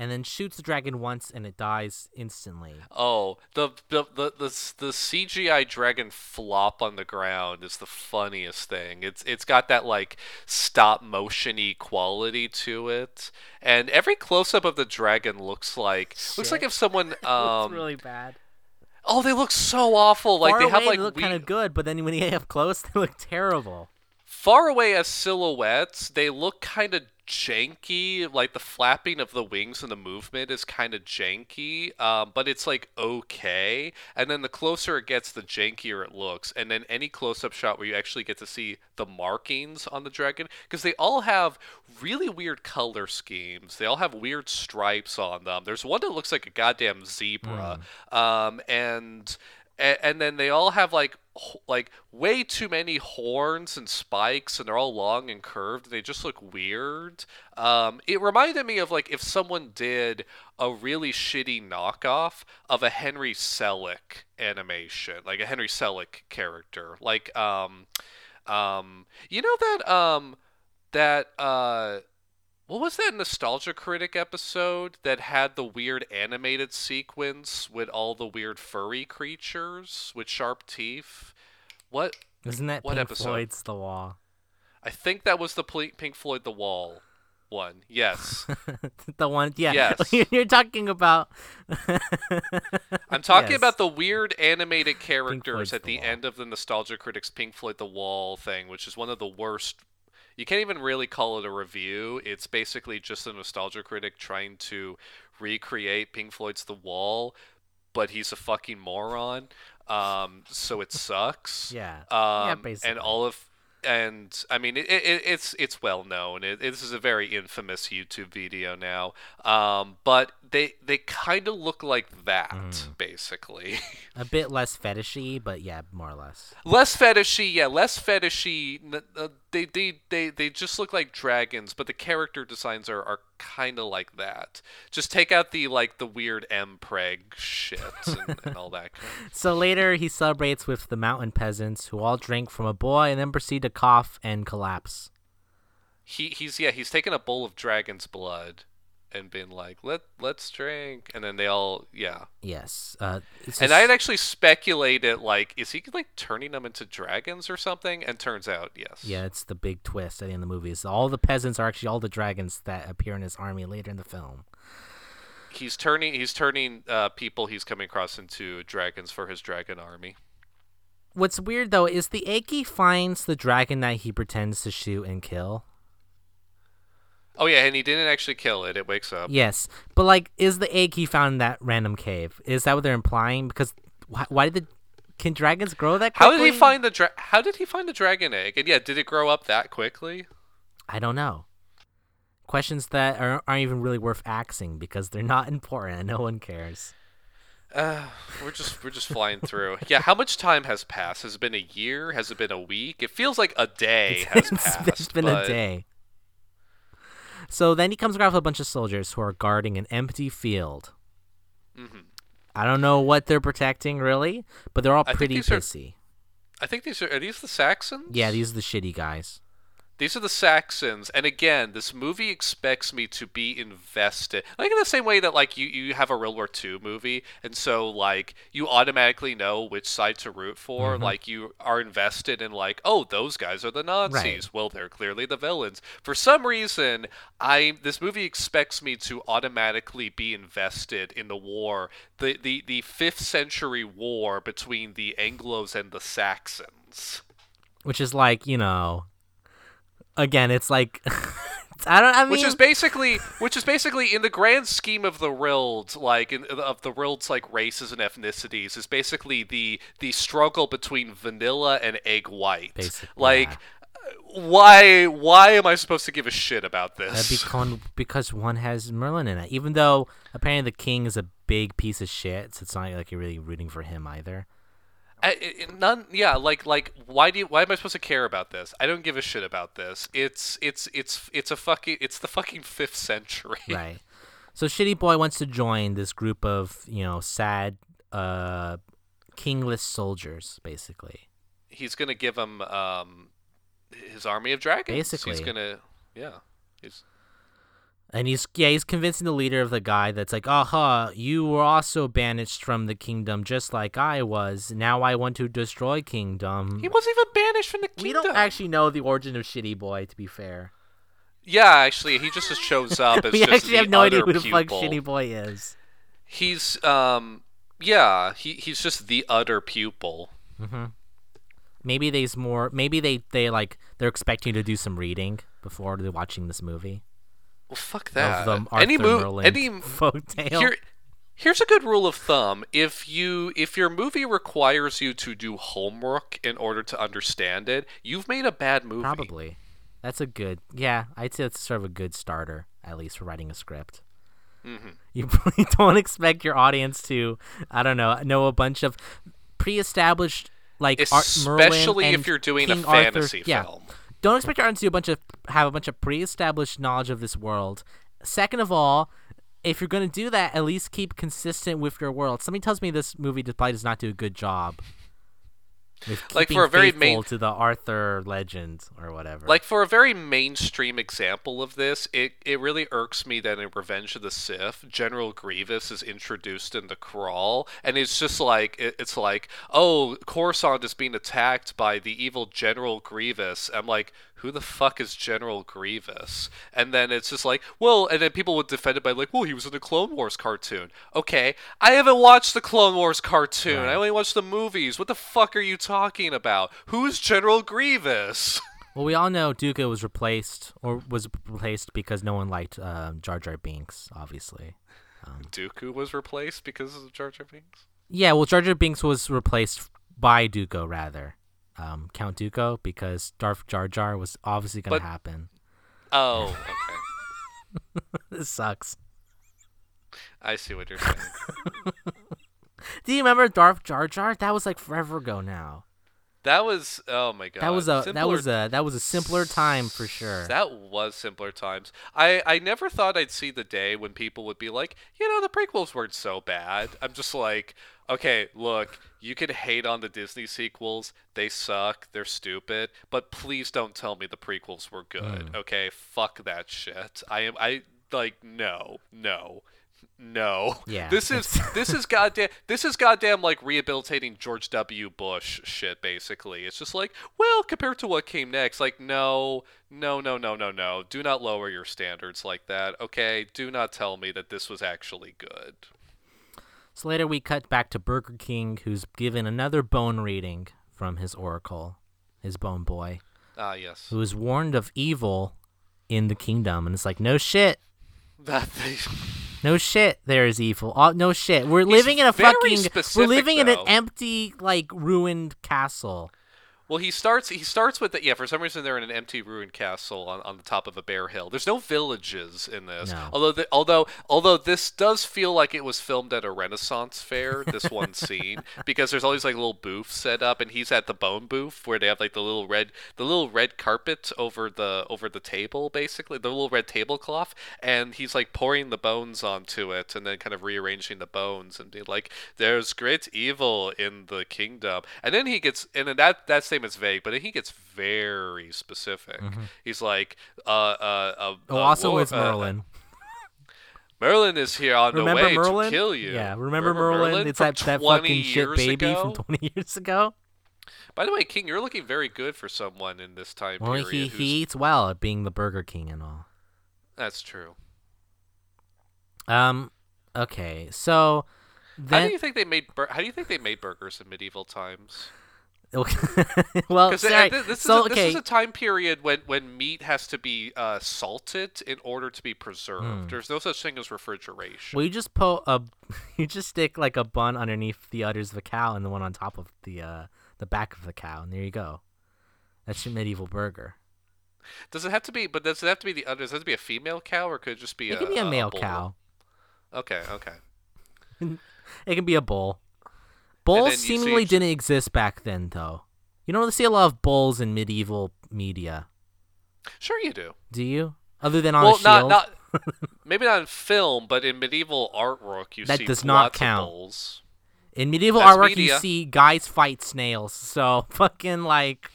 and then shoots the dragon once, and it dies instantly. Oh, the the, the the the CGI dragon flop on the ground is the funniest thing. It's it's got that like stop motiony quality to it, and every close up of the dragon looks like looks like if someone <laughs> um really bad. oh they look so awful like Far they have like they look we- kind of good, but then when you get up close, <laughs> they look terrible. far away as silhouettes, they look kind of janky. Like the flapping of the wings and the movement is kind of janky, um, but it's like okay. And then the closer it gets, the jankier it looks. And then any close-up shot where you actually get to see the markings on the dragon, because they all have really weird color schemes. They all have weird stripes on them. There's one that looks like a goddamn zebra, um, and and, then they all have like like way too many horns and spikes and they're all long and curved. And they just look weird. Um, it reminded me of like if someone did a really shitty knockoff of a henry selick animation like a henry selick character. Like um um you know that um that uh what was that nostalgia critic episode that had the weird animated sequence with all the weird furry creatures with sharp teeth? What? Isn't that What Pink episode? Floyd's The Wall? I think that was the Pink Floyd The Wall one. Yes. <laughs> the one, yeah. Yes. <laughs> You're talking about. <laughs> I'm talking Yes. about the weird animated characters at The the end of the Nostalgia Critics Pink Floyd The Wall thing, which is one of the worst. You can't even really call it a review. It's basically just a nostalgia critic trying to recreate Pink Floyd's The Wall, but he's a fucking moron. Um, so it sucks. Yeah. Um, Yeah, basically. And all of and I mean it, it, it's it's well known. It, this is a very infamous YouTube video now. Um, but they they kind of look like that Mm. basically. <laughs> A bit less fetishy, but yeah, more or less. less fetishy, yeah, less fetishy. uh, They they they they just look like dragons, but the character designs are are kind of like that. Just take out the like the weird M preg shit and, and <laughs> all that. Kind of. So later, he celebrates with the mountain peasants who all drink from a boy and then proceed to cough and collapse. He he's yeah he's taken a bowl of dragon's blood and been like let let's drink and then they all yeah Yes. Uh, it's and I had actually speculated like is he like turning them into dragons or something and turns out yes Yeah, it's the big twist at the end of the movie. Is all the peasants are actually all the dragons that appear in his army later in the film. he's turning he's turning uh, people he's coming across into dragons for his dragon army What's weird though is the he finds the dragon that he pretends to shoot and kill. Oh yeah and he didn't actually kill it it wakes up Yes, but like, is the egg he found in that random cave? Is that what they're implying? Because why, why did the can dragons grow that how did he find the dra- how did he find the dragon egg and yeah did it grow up that quickly I don't know. Questions that are, aren't even really worth axing because they're not important and <laughs> no one cares. Uh, we're just we're just flying through. <laughs> Yeah, how much time has passed? Has it been a year? Has it been a week? It feels like a day has <laughs> it's, passed. it's been but a day. So then he comes across a bunch of soldiers who are guarding an empty field. Mm-hmm. I don't know what they're protecting really, but they're all I pretty these are- pissy. I think these are are these the Saxons? Yeah, these are the shitty guys. These are the Saxons, and again, this movie expects me to be invested. Like in the same way that like you, you have a World War II movie, and so like you automatically know which side to root for. Mm-hmm. Like you are invested in like, oh, those guys are the Nazis. Right. Well, they're clearly the villains. For some reason, I this movie expects me to automatically be invested in the war, the the the fifth century war between the Anglos and the Saxons. Which is like, you know, again, it's like <laughs> I don't I mean which is basically which is basically in the grand scheme of the Rild, like in, of the Rild's like races and ethnicities, is basically the the struggle between vanilla and egg white. Basic- like, yeah. why why am I supposed to give a shit about Uh, this? because, because one has Merlin in it. Even though apparently the king is a big piece of shit, so it's not like you're really rooting for him either. I, none. Yeah, like like why do you, why am I supposed to care about this? I don't give a shit about this. It's it's it's it's a fucking it's the fucking <laughs> fifth century. Right. So Shitty Boy wants to join this group of, you know, sad uh kingless soldiers, basically. He's gonna give him um his army of dragons. Basically, he's gonna yeah. He's And he's yeah, he's convincing the leader of the guy that's like, aha, you were also banished from the kingdom just like I was. Now I want to destroy kingdom. He wasn't even banished from the kingdom. we don't actually know the origin of Shitty Boy, to be fair. Yeah, actually, he just just shows up <laughs> as we just actually have no idea who the fuck. Shitty Boy is. He's um, yeah, he he's just the utter pupil. Maybe there's more. Maybe they they like they're expecting you to do some reading before they're watching this movie. Well, fuck that. Of the Arthur any <laughs> movie, any folktale. here. Here's a good rule of thumb: if you if your movie requires you to do homework in order to understand it, you've made a bad movie. Probably. That's a good. Yeah, I'd say it's sort of a good starter, at least for writing a script. Mm-hmm. You <laughs> probably don't expect your audience to, I don't know, know a bunch of pre-established like Ar- Merlin Especially if you're doing a King Arthur- fantasy yeah. Don't expect your audience to a bunch of have a bunch of pre-established knowledge of this world. Second of all, if you're going to do that, at least keep consistent with your world. Something tells me this movie probably does not do a good job. Like, for a very main- to the Arthur legend or whatever. Like for a very mainstream example of this, it, it really irks me that in Revenge of the Sith, General Grievous is introduced in the crawl, and it's just like it, it's like, oh, Coruscant is being attacked by the evil General Grievous. I'm like, who the fuck is General Grievous? And then it's just like, well, and then people would defend it by like, well, he was in the Clone Wars cartoon. Okay, I haven't watched the Clone Wars cartoon. I only watched the movies. What the fuck are you talking about? Who's General Grievous? <laughs> Well, we all know Dooku was replaced or was replaced because no one liked um, Jar Jar Binks, obviously. Dooku was replaced because of Jar Jar Binks. Yeah, well, Jar Jar Binks was replaced by Dooku, rather. Um, Count Dooku, because Darth Jar Jar was obviously going to happen. Oh, <laughs> okay. This sucks. I see what you're saying. <laughs> Do you remember Darth Jar Jar? That was like forever ago now. That was oh my god. That was a that Simpler- was a that was a simpler time for sure. That was simpler times. I I never thought I'd see the day when people would be like, you know, the prequels weren't so bad. I'm just like, okay, look, you can hate on the Disney sequels. They suck. They're stupid. But please don't tell me the prequels were good. Mm. Okay, fuck that shit. I am I like no no. No. Yeah, This is <laughs> this is goddamn this is goddamn like rehabilitating George W. Bush shit basically. It's just like, well, compared to what came next, like no, no, no, no, no, no. Do not lower your standards like that. Okay? Do not tell me that this was actually good. So later we cut back to Burger King, who's given another bone reading from his oracle, his bone boy, Ah, yes. who is warned of evil in the kingdom, and it's like, no shit, That they, <laughs> no shit, there is evil. Oh, no shit, we're living in a fucking, we're specific, living in an empty, like ruined castle. Well, he starts. He starts with that. yeah. For some reason, they're in an empty ruined castle on, on the top of a bare hill. There's no villages in this. No. Although the, although although this does feel like it was filmed at a Renaissance fair. This one <laughs> scene because there's all these like little booths set up, and he's at the bone booth where they have like the little red the little red carpet over the over the table, basically the little red tablecloth, and he's like pouring the bones onto it, and then kind of rearranging the bones, and being like, "There's great evil in the kingdom," and then he gets and then that statement's vague, but he gets very specific. He's like, "Uh, uh, uh Oh, uh, also war- it's uh, Merlin. <laughs> Merlin is here on remember the way Merlin? to kill you. Yeah, remember, Merlin? It's from that, that fucking shit baby ago? from 20 <laughs> years ago. By the way, King, you're looking very good for someone in this time Well, period. he, he eats well at being the Burger King and all. That's true. Um, okay, so How do you think they made? Bur- how do you think they made burgers in medieval times? <laughs> well, Because sorry. this, so is a, this okay, is a time period when, when meat has to be uh, salted in order to be preserved. Hmm. There's no such thing as refrigeration. well, you just put a, <laughs> you just stick like a bun underneath the udders of a cow and the one on top of the uh the back of the cow, and there you go. That's your medieval burger. Does it have to be? But does it have to be the? Uh, does it have to be a female cow, or could it just be It a? can be a male bull? cow. Okay, okay. <laughs> It can be a bull. Bulls then you- so you seemingly didn't exist back then, though. You don't really see a lot of bulls in medieval media, Sure, you do. do you? Other than on well, not not maybe not in film, but in medieval artwork, you That see does not count. bulls. In medieval That's artwork, you see guys fight snails. So <laughs> fucking like,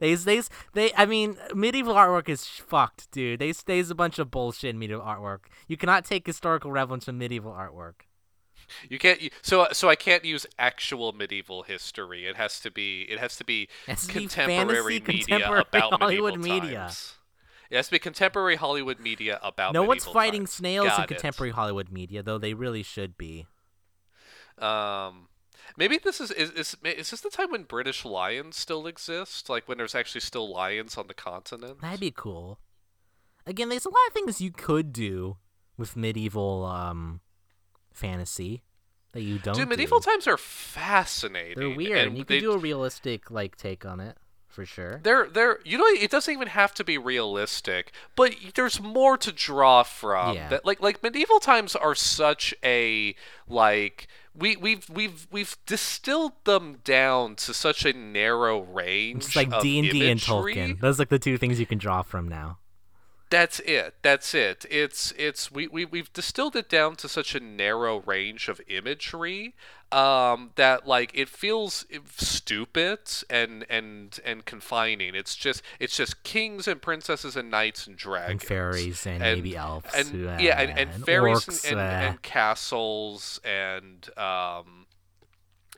they they they. I mean, medieval artwork is fucked, dude. They stays a bunch of bullshit in medieval artwork. You cannot take historical relevance from medieval artwork. You can't. So so I can't use actual medieval history. It has to be. It has to be has to be contemporary media contemporary about Hollywood medieval media. times. It has to be contemporary Hollywood media about. no one's fighting times. snails in it. contemporary Hollywood media, though they really should be. Um, maybe this is, is is is this the time when British lions still exist? Like when there's actually still lions on the continent? That'd be cool. Again, there's a lot of things you could do with medieval um fantasy that you don't. Dude, medieval do. times are fascinating. They're weird. and you they- could do a realistic like take on it for sure. They're they're you know it doesn't even have to be realistic, but there's more to draw from. Yeah. That like like medieval times are such a like we we've we've we've distilled them down to such a narrow range. It's like D and D and. Tolkien. Those are like the two things you can draw from now. That's it. That's it. It's it's we, we we've distilled it down to such a narrow range of imagery um, that like it feels stupid and and and confining. It's just it's just kings and princesses and knights and dragons And fairies and, maybe elves. and uh, yeah and, and fairies orcs, and, and, uh, and castles and um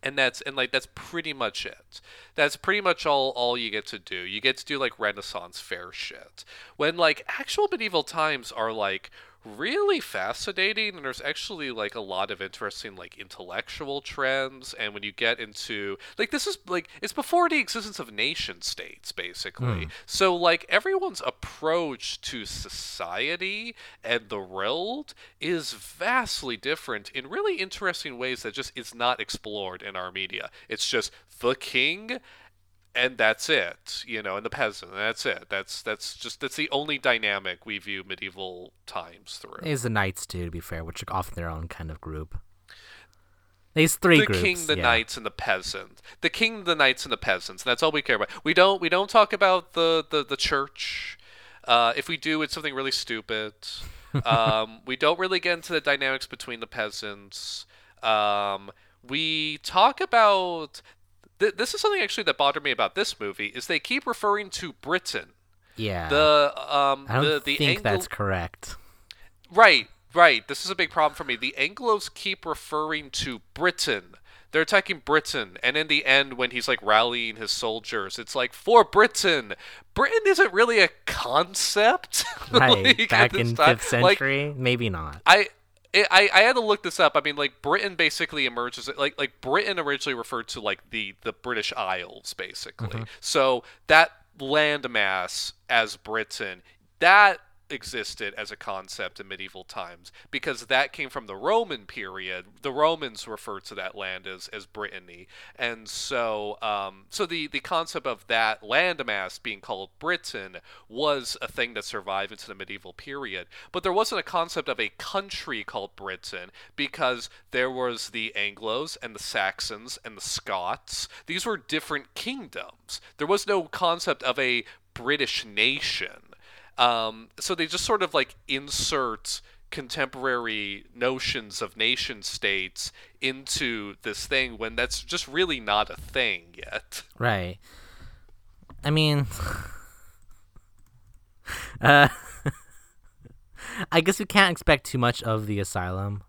and that's and like that's pretty much it. That's pretty much all all you get to do. You get to do like renaissance fair shit. When like actual medieval times are like really fascinating and there's actually like a lot of interesting like intellectual trends and when you get into like this is like it's before the existence of nation states basically. Hmm. So like everyone's approach to society and the world is vastly different in really interesting ways that just is not explored in our media. It's just the king and that's it you know and the peasant and that's it that's that's just that's the only dynamic we view medieval times through is the knights too, to be fair, which are often their own kind of group. There's three the groups. king the yeah. knights and the peasant the king the knights and the peasants and that's all we care about we don't we don't talk about the the, the church uh, if we do it's something really stupid <laughs> um, we don't really get into the dynamics between the peasants um, we talk about th- this is something actually that bothered me about this movie is they keep referring to britain Yeah. the um I don't the, the think Anglo- that's correct. Right, right. This is a big problem for me. The Anglos keep referring to Britain. They're attacking Britain, and in the end, when he's like rallying his soldiers, it's like for Britain. Britain isn't really a concept. <laughs> Right. like, Back in time. fifth Like, century, maybe not. I, I I had to look this up. I mean, like Britain basically emerges like like Britain originally referred to like the the British Isles, basically. Mm-hmm. So that landmass as Britain, that existed as a concept in medieval times because that came from the Roman period. The Romans referred to that land as, as Brittany, and so um, so the the concept of that landmass being called Britain was a thing that survived into the medieval period. But there wasn't a concept of a country called Britain because there was the Anglos and the Saxons and the Scots. These were different kingdoms. There was no concept of a British nation. Um, so they just sort of like insert contemporary notions of nation states into this thing when that's just really not a thing yet. Right. I mean, <laughs> uh, <laughs> I guess we can't expect too much of the asylum,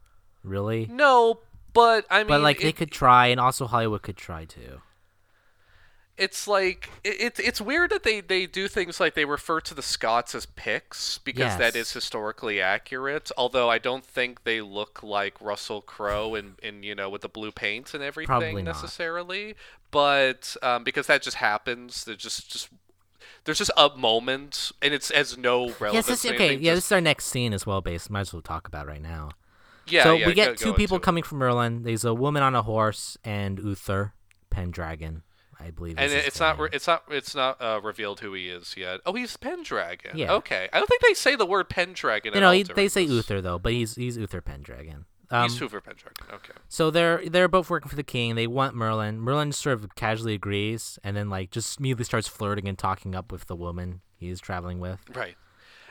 really. No, but I mean, But like they could try, and also Hollywood could try too. It's like it, it's it's weird that they they do things like they refer to the Scots as Picts because that Yes. is historically accurate. Although I don't think they look like Russell Crowe in in you know with the blue paint and everything necessarily, but um, because that just happens. There's just just there's just a moment and it's has no relevance. Yes, this, okay. Yeah, just- this is our next scene as well. Based, might as well talk about it right now. yeah. so yeah, we get go- two go people into it. coming from Merlin. There's a woman on a horse and Uther Pendragon, I believe. And it's not, re- it's not it's not uh, revealed who he is yet. Oh, he's Pendragon. Yeah. Okay. I don't think they say the word Pendragon. You at know, they say. Uther though, but he's he's Uther Pendragon. Um, he's Uther Pendragon. Okay. so they're they're both working for the king. They want Merlin. Merlin sort of casually agrees, and then like just immediately starts flirting and talking up with the woman he's traveling with. Right.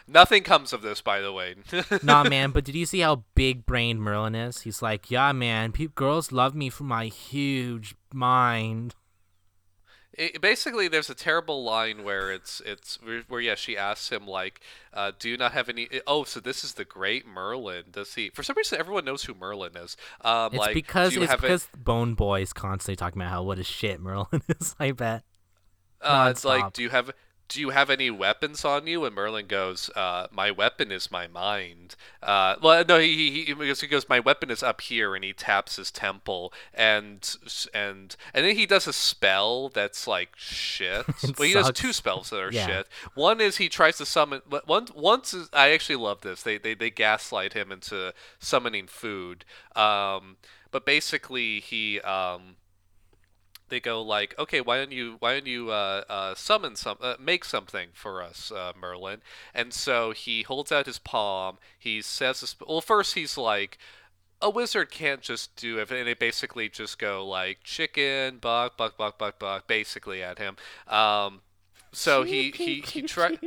Nothing comes of this, by the way. <laughs> nah, man, but did you see how big brained Merlin is? He's like, yeah, man, pe- girls love me for my huge mind. It, basically, there's a terrible line where it's it's where, where yeah, she asks him like, uh, "Do you not have any?" Oh, so this is the great Merlin. Does he? For some reason, everyone knows who Merlin is. Um, It's like, because it's have a- because Bone Boy is constantly talking about how what a shit Merlin <laughs> is. I bet. Uh, it's like, do you have do you have any weapons on you? And Merlin goes, uh, my weapon is my mind. Uh, well, no, he, he, he because he goes, my weapon is up here, and he taps his temple, and and and then he does a spell that's like shit. <laughs> It well, he does two spells that are Yeah. shit. One is he tries to summon. One once is, I actually love this. They they they gaslight him into summoning food. Um, but basically he um they go like, okay, why don't you why don't you uh, uh, summon some uh, make something for us, uh, Merlin? And so he holds out his palm. He says, well, first he's like. A wizard can't just do it, and they basically just go like chicken, buck, buck, buck, buck, buck, basically at him. Um, so he he he try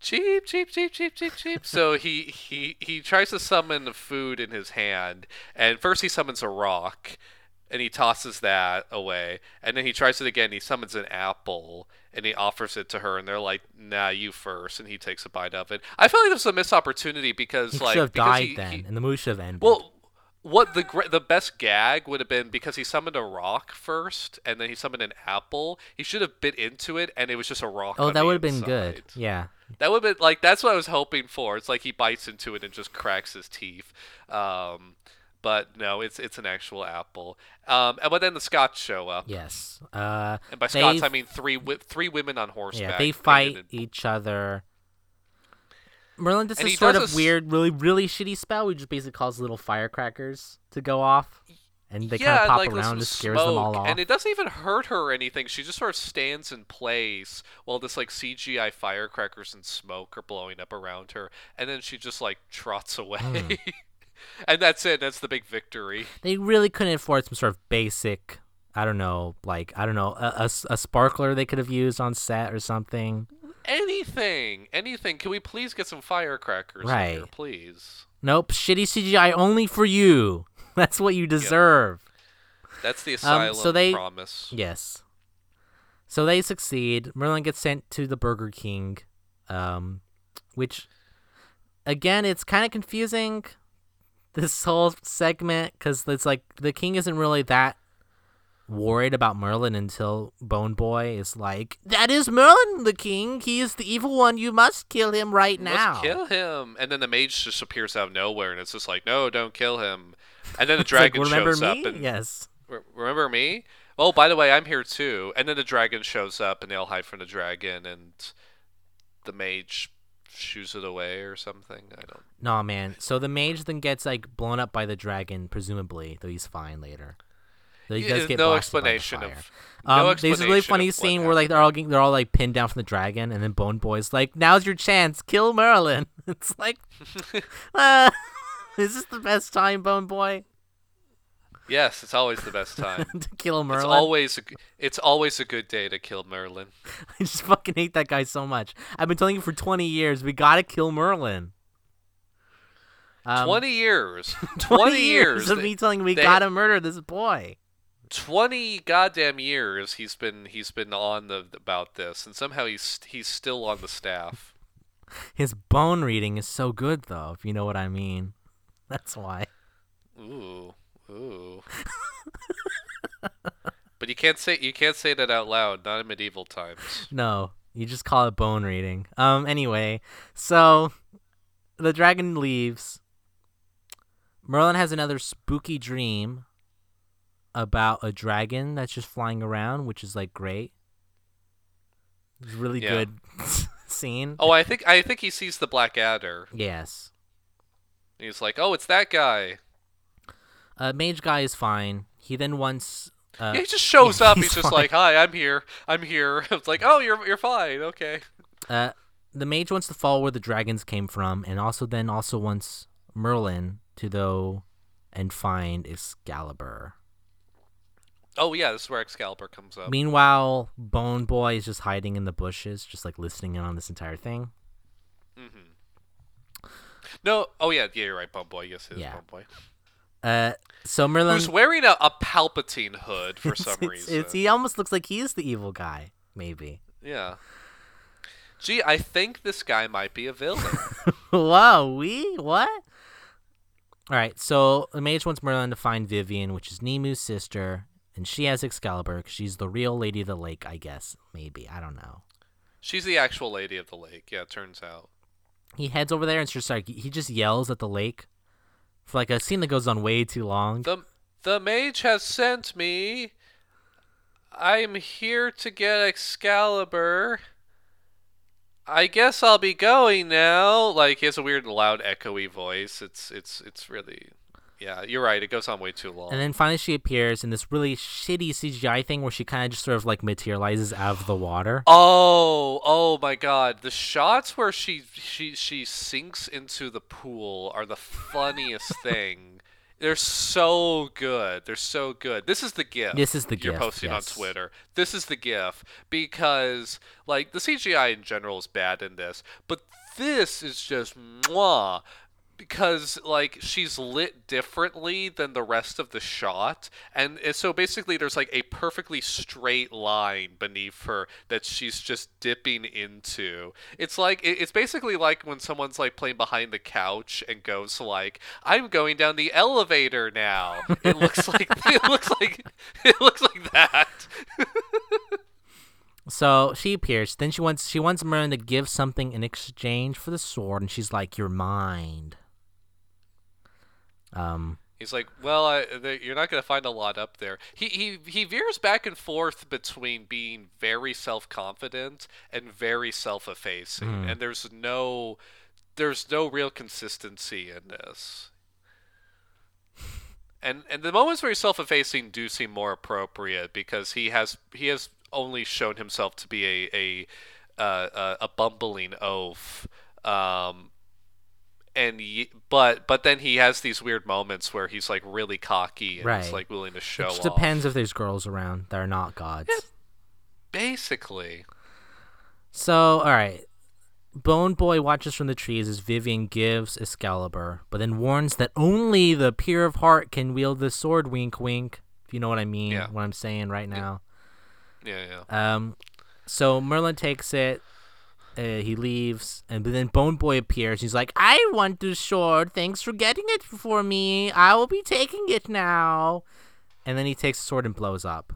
cheap, cheap, cheap, cheap, cheap, cheap. so he he he tries to summon food in his hand, and first he summons a rock, and he tosses that away, and then he tries it again. He summons an apple, and he offers it to her, and they're like, "Nah, you first. and he takes a bite of it. I feel like there's a missed opportunity because He like should have because died he- then, he- and the movie should have ended. well, what the the best gag would have been because he summoned a rock first, and then he summoned an apple. He should have bit into it, and it was just a rock. oh, that would have been good. Yeah. That would have been like that's what I was hoping for. It's like he bites into it and just cracks his teeth. Um, but no, it's it's an actual apple. Um, and but then the Scots show up, Yes. Uh, and by Scots I mean three wi- three women on horseback. yeah, they fight in- each other. Merlin does And this sort does of s- weird, really, really shitty spell. He just basically calls little firecrackers to go off, and they yeah, kind of pop like, around and scares them all off. And it doesn't even hurt her or anything. She just sort of stands in place while this like CGI firecrackers and smoke are blowing up around her, and then she just like trots away. Hmm. <laughs> and that's it. That's the big victory. They really couldn't afford some sort of basic, I don't know, like I don't know, a a sparkler they could have used on set or something. Anything, anything. Can we please get some firecrackers in here, Right. please? Nope, shitty CGI only for you. <laughs> That's what you deserve. That's the Um, asylum so they- promise. Yes. So they succeed. Merlin gets sent to the Burger King, um, which, again, it's kind of confusing. This whole segment because it's like the king isn't really that worried about Merlin until Bone Boy is like, "That is Merlin, the king. He is the evil one. You must kill him right now." Let's kill him. And then the mage just appears out of nowhere, and it's just like, no, don't kill him. And then the <laughs> like, dragon remember shows me? up and yes. Re- remember me? Oh, by the way, I'm here too. And then the dragon shows up, and they all hide from the dragon, and the mage shoos it away or something. I don't. No, man. So the mage then gets like blown up by the dragon, presumably, though he's fine later. Though he Yeah, does get no blasted by the explanation of- fire. no Um, there's a really funny scene where like they're all getting, they're all like pinned down from the dragon, and then Bone Boy's like, "Now's your chance, kill Merlin." <laughs> It's like, <laughs> <laughs> uh, is this the best time, Bone Boy, Yes, it's always the best time. <laughs> to kill Merlin? it's always a, it's always a good day to kill Merlin. <laughs> I just fucking hate that guy so much. I've been telling you for 20 years, we gotta kill Merlin. Um, Twenty years. <laughs> 20 Twenty years. of They- me telling you we they- gotta murder this boy. 20 goddamn years he's been he's been on the about this and somehow he's he's still on the staff His bone reading is so good, though, if you know what I mean. That's why. ooh ooh but you can't say you can't say that out loud not in medieval times No, you just call it bone reading. Um, anyway, so the dragon leaves. Merlin has another spooky dream about a dragon that's just flying around, which is like great. It's really Yeah. good <laughs> scene. oh i think i think he sees the black adder Yes. he's like oh it's that guy Uh, mage guy is fine. He then wants. Uh, yeah, he just shows yeah, up <laughs> he's he's, just fine. like hi i'm here i'm here <laughs> it's like oh you're you're fine okay Uh, the mage wants to follow where the dragons came from, and also then also wants Merlin to go and find Excalibur. oh yeah this is where excalibur comes up Meanwhile, Bone Boy is just hiding in the bushes, just like listening in on this entire thing. Mm-hmm. no oh yeah yeah you're right Bone boy yes it is Yeah. bum boy Uh, so Merlin, who's wearing a, a palpatine hood for <laughs> some it's- reason it's- he almost looks like he is the evil guy, maybe. Yeah. Gee, I think this guy might be a villain. <laughs> Whoa, we what? All right, so the mage wants Merlin to find Vivian, which is Nimue's sister, and she has Excalibur she's the real Lady of the Lake, I guess. Maybe I don't know. She's the actual lady of the lake. Yeah, it turns out. He heads over there and just like he just yells at the lake for like a scene that goes on way too long. The the mage has sent me. I'm here to get Excalibur. I guess I'll be going now. Like he has a weird, loud, echoey voice. It's it's it's really, yeah. You're right. It goes on way too long. And then finally she appears in this really shitty CGI thing where she kind of just sort of like materializes out of the water. Oh, oh my god. The shots where she she she sinks into the pool are the funniest <laughs> thing. They're so good. They're so good. This is the gif. This is the you're gif, posting on. Twitter. This is the gif because like the CGI in general is bad in this, but this is just mwah because like she's lit differently than the rest of the shot and so basically there's like a perfectly straight line beneath her that she's just dipping into it's like it's basically like when someone's like playing behind the couch and goes like i'm going down the elevator now it looks <laughs> like <laughs> it looks like <laughs> it looks like that So she appears. Then she wants she wants Merlin to give something in exchange for the sword, and she's like, "You're mine." Um, He's like, well, I, th- you're not going to find a lot up there. He, he he veers back and forth between being very self confident and very self effacing, and there's no there's no real consistency in this. And and the moments where he's self effacing do seem more appropriate because he has he has only shown himself to be a a uh, a, a bumbling oaf. Um, and y- but but then he has these weird moments where he's like really cocky and Right. is like willing to show it depends if there's girls around that are not gods. Basically, So, all right. Bone Boy watches from the trees as Vivian gives Excalibur, but then warns that only the pure of heart can wield the sword. Wink, wink. If you know what I mean, Yeah. what I'm saying right now. yeah, yeah. Um, so Merlin takes it. Uh, he leaves, and then Bone Boy appears. He's like, "I want the sword. Thanks for getting it for me. I will be taking it now." And then he takes the sword and blows up.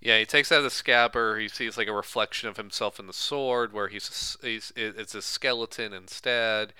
Yeah, he takes out the scabbard. He sees like a reflection of himself in the sword, where he's, he's it's a skeleton instead.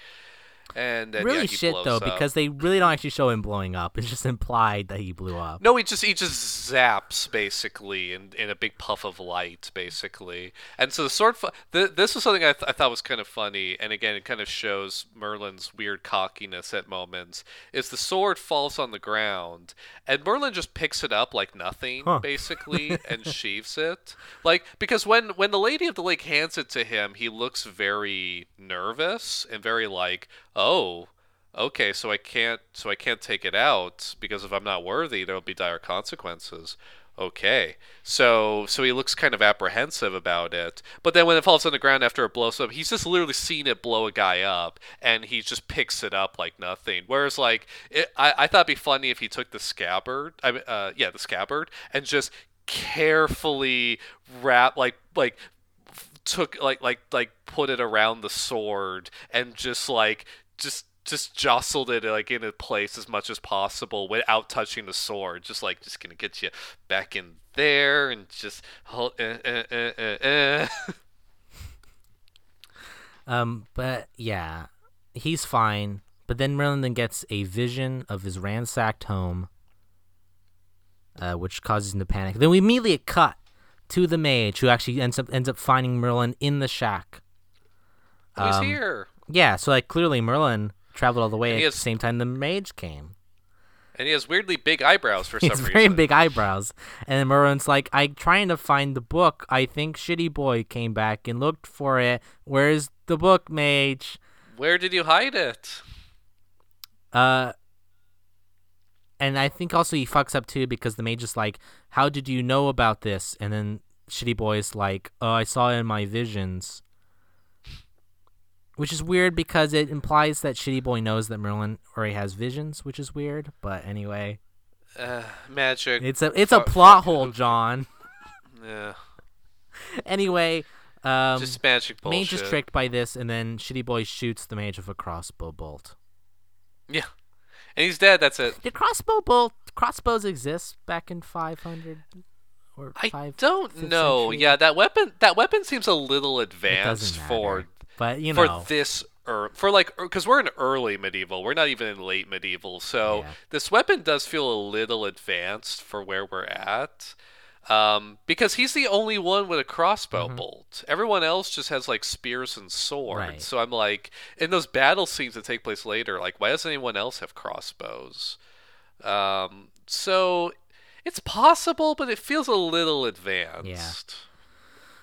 And then, really yeah, shit though up. because they really don't actually show him blowing up. It's just <laughs> implied that he blew up. No, he just he just zaps basically in, in a big puff of light basically, and so the sword. Fu- th- this was something I, th- I thought was kind of funny, and again it kind of shows Merlin's weird cockiness at moments. Is the sword falls on the ground, and Merlin just picks it up like nothing Huh. basically, <laughs> and sheaves it like because when when the lady of the lake hands it to him, he looks very nervous and very like oh okay, so I can't so I can't take it out because if I'm not worthy, there'll be dire consequences. Okay. So so he looks kind of apprehensive about it. But then when it falls on the ground after it blows up, he's just literally seen it blow a guy up and he just picks it up like nothing. Whereas like it, I, I thought it'd be funny if he took the scabbard I uh yeah, the scabbard and just carefully wrap like like took like like like put it around the sword and just like just just jostled it like in a place as much as possible without touching the sword just like just gonna get you back in there and just hold uh, uh, uh, uh, uh. <laughs> Um, but yeah, he's fine. But then Merlin then gets a vision of his ransacked home, uh, which causes him to panic. Then we immediately cut to the mage, who actually ends up ends up finding Merlin in the shack. He's Um, here Yeah, so like clearly Merlin traveled all the way at has- the same time the mage came. and he has weirdly big eyebrows for <laughs> He some has reason very big eyebrows. And then Merlin's like, I'm trying to find the book. I think Shitty Boy came back and looked for it. Where's the book, mage? where did you hide it Uh, and I think also he fucks up too because the mage is like, "How did you know about this?" And then Shitty Boy is like, "Oh, I saw it in my visions," which is weird because it implies that Shitty Boy knows that Merlin already has visions, which is weird. But anyway, uh, magic it's a it's a plot hole, John. yeah <laughs> anyway, um, just magic bullshit mage is tricked by this, and then Shitty Boy shoots the mage with a crossbow bolt. yeah and he's dead that's it Did crossbow bolt crossbows exist back in 500 or I five? don't know. century? Yeah, that weapon that weapon seems a little advanced for. But you know, for this er, for like because we're in early medieval. We're not even in late medieval. So Yeah. this weapon does feel a little advanced for where we're at. Um, because he's the only one with a crossbow bolt. Everyone else just has like spears and swords. Mm-hmm. Right. So I'm like, in those battle scenes that take place later, like, why doesn't anyone else have crossbows? Um, so it's possible, but it feels a little advanced.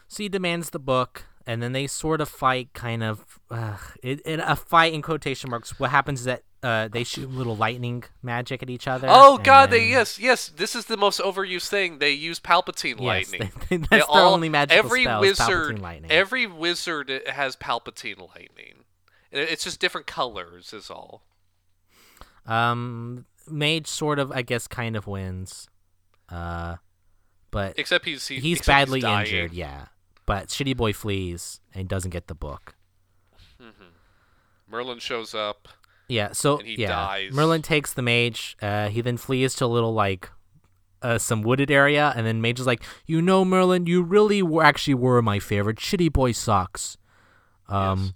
so he demands the book, and then they sort of fight, kind of. Uh, it, it a fight in quotation marks. What happens is that uh, they shoot little lightning magic at each other. Oh God! They yes, yes. This is the most overused thing. They use Palpatine Yes, lightning. they- that's They their all- only magical every wizard, every wizard has Palpatine lightning. It's just different colors, is all. Um, mage sort of, I guess, kind of wins. Uh, but Except he's he, he's except badly dying. injured. Yeah, but Shitty Boy flees and doesn't get the book. Merlin shows up. Yeah, so And he yeah, dies. Merlin takes the mage. Uh, he then flees to a little like uh, some wooded area, and then Mage is like, "You know, Merlin, you really were actually were my favorite. Shitty boy sucks." Um, Yes.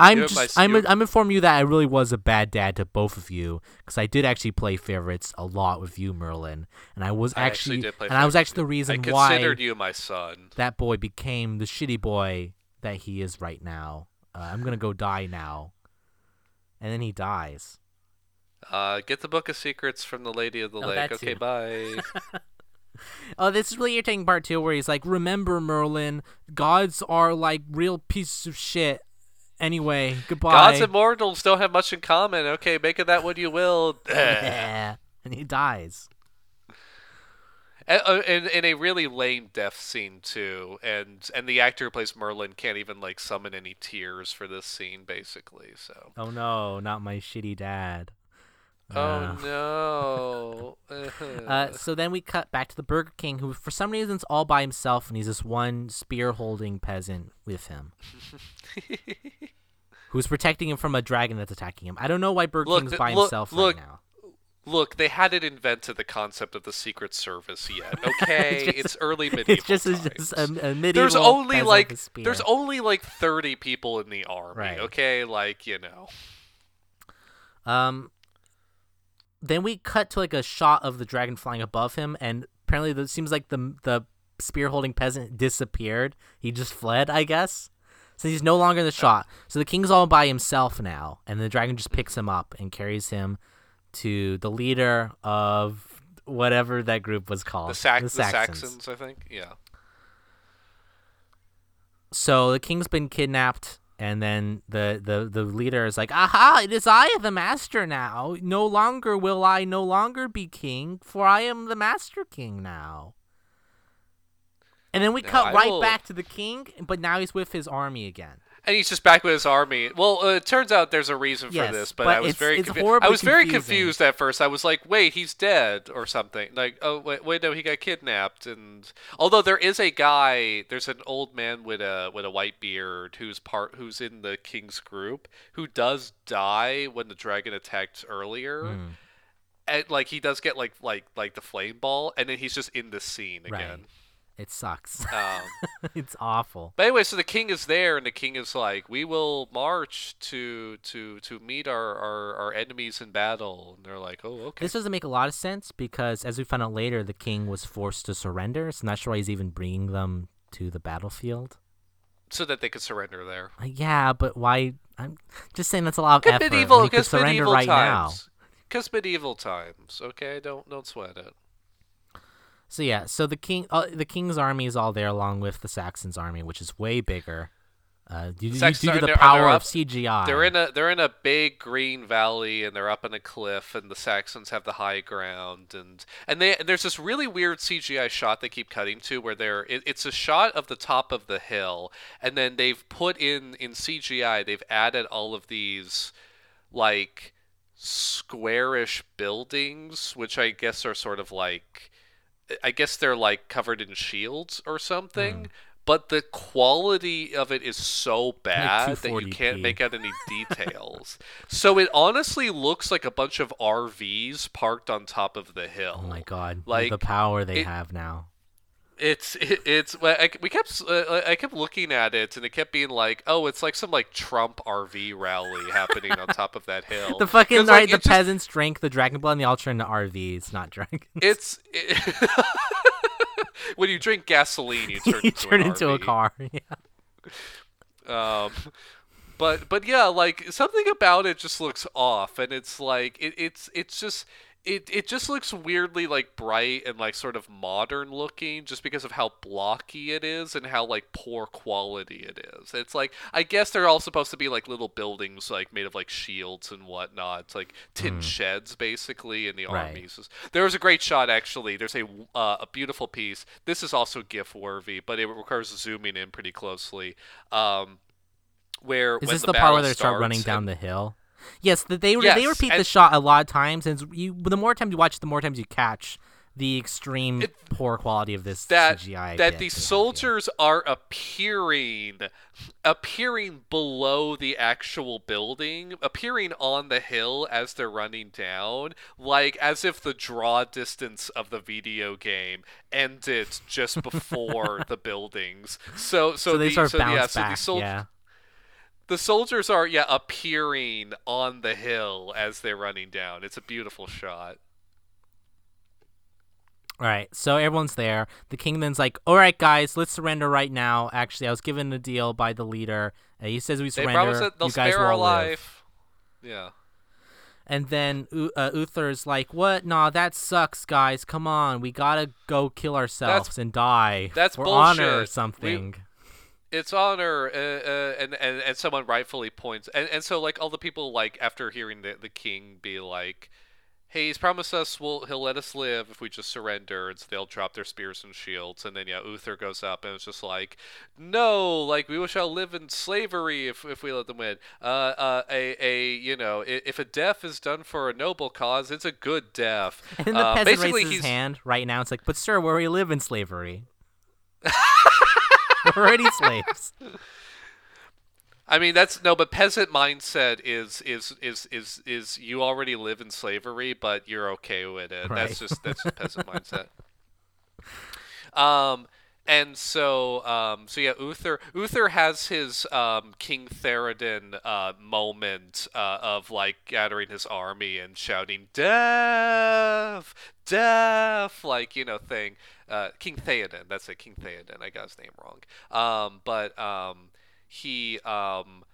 I'm just I'm I'm informing you that I really was a bad dad to both of you because I did actually play favorites a lot with you, Merlin, and I was I actually, and I was actually the reason I why considered you my son. that boy became the shitty boy that he is right now. Uh, I'm gonna go die now, and then he dies. Uh, get the book of secrets from the Lady of the Oh, Lake. Okay, bye. <laughs> Oh, this is really irritating part two, where he's like, "Remember, Merlin, gods are like real pieces of shit." Anyway, goodbye. Gods and mortals don't have much in common. Okay, make of that what you will. <laughs> <laughs> Yeah. and he dies. And, uh, in, in a really lame death scene too, and and the actor who plays Merlin can't even like summon any tears for this scene, basically. So, Oh no, not my shitty dad. Oh no. <laughs> Uh, so then we cut back to the Burger King, who for some reason is all by himself, and he's this one spear-holding peasant with him, <laughs> who's protecting him from a dragon that's attacking him. I don't know why Burger Look, King's th- by look- himself look, right now. Look, they hadn't invented the concept of the Secret Service yet. <laughs> Okay, It's it's, early medieval It's just, it's just a, times. a medieval. there's only like there's only like 30 people in the army. Right. Okay, like you know. Um, then we cut to like a shot of the dragon flying above him, and apparently it seems like the the spear holding peasant disappeared. He just fled, I guess. So he's no longer in the shot. So the king's all by himself now, and the dragon just picks him up and carries him to the leader of whatever that group was called. The, Sac- the Saxons. Saxons, I think. Yeah. So the king's been kidnapped, and then the, the, the leader is like, Aha, it is I, the master now. No longer will I no longer be king, for I am the master king now. And then we Now, cut I right will- back to the king, but now he's with his army again. And he's just back with his army. Well, uh, it turns out there's a reason Yes, for this, but, but I was it's- very it's I was very confusing. confused at first. I was like, "Wait, he's dead or something." Like, "Oh, wait, wait no, he got kidnapped." And although there is a guy, there's an old man with a with a white beard who's part who's in the king's group who does die when the dragon attacked earlier. Hmm. And like he does get like like like the flame ball, and then he's just in the scene Right. It sucks. <laughs> Um, it's awful. but anyway, so the king is there, and the king is like, "We will march to to to meet our our, our enemies in battle." And they're like, "Oh, okay." This doesn't make a lot of sense because, as we found out later, the king was forced to surrender. So I'm not sure why he's even bringing them to the battlefield. so that they could surrender there. Uh, yeah, but why? I'm just saying that's a lot of effort. medieval, could because surrender medieval right times. Because medieval times. Okay, don't don't sweat it. So yeah, so the king, uh, the king's army is all there along with the Saxons' army, which is way bigger. Uh, due, due- due to the power up- of CGI. They're in a they're in a big green valley and they're up in a cliff and the Saxons have the high ground and and they and there's this really weird CGI shot they keep cutting to where they're it, it's a shot of the top of the hill and then they've put in in CGI they've added all of these like squarish buildings which I guess are sort of like I guess they're like covered in shields or something. Hmm. But the quality of it is so bad that you can't make out any details. so it honestly looks like a bunch of RVs parked on top of the hill. oh my god, Like, the power they it- have now. It's it, <laughs> it's I, we kept s- uh, I kept looking at it and it kept being like, oh, it's like some like Trump RV rally happening on top of that hill. <laughs> The fucking like, right, the just- peasants drank the dragon blood and they all turned into RVs, not dragons. It's it, <laughs> when you drink gasoline, you turn you into turn into a car. Yeah. Um, but but yeah, like something about it just looks off, and it's like it, it's it's just it it just looks weirdly like bright and like sort of modern looking, just because of how blocky it is and how like poor quality it is. It's like I guess they're all supposed to be like little buildings like made of like shields and whatnot. It's like tin sheds basically in the Right. armies. There was a great shot actually. There's a uh, a beautiful piece. This is also GIF worthy, but it requires zooming in pretty closely. Um, where Is when this the, the, part where they start running down and- the hill? Yes, th- they they Yes, repeat the shot a lot of times, and you the more times you watch, it, the more times you catch the extreme It- poor quality of this that CGI. that the they soldiers are appearing appearing below the actual building appearing on the hill as they're running down like as if the draw distance of the video game ended just <laughs> before the buildings so so, so they the, sort of so bounce yeah so back. the sol- yeah. The soldiers are yeah appearing on the hill as they're running down it's a beautiful shot All right, so everyone's there. The king then's like, "All right, guys, let's surrender right now." Actually, I was given a deal by the leader. Uh, he says we surrender. they'll you guys spare will our all live. life yeah And then uh, Uther's like, "What? Nah, that sucks, guys. Come on, we gotta go kill ourselves and die that's for honor or something." We- something." it's honor uh, uh, and, and and someone rightfully points and, and so like all the people like after hearing the, the king be like hey he's promised us we'll, he'll let us live if we just surrender and so they'll drop their spears and shields and then yeah uther goes up and it's just like no like we shall live in slavery if, if we let them win uh, uh a, a you know if a death is done for a noble cause it's a good death And the uh, peasant basically raises his hand right now. It's like, "But sir, where we live in slavery." <laughs> Already slaves. I mean that's no, but peasant mindset is is is is is you already live in slavery, but you're okay with it. Right. That's just that's just peasant mindset. Um, and so um, so yeah, Uther Uther has his um, King Theoden uh, moment uh, of like gathering his army and shouting "Death, death!" like you know thing. Uh, King Theoden, that's it, King Theoden. I got his name wrong. Um, but um, he um,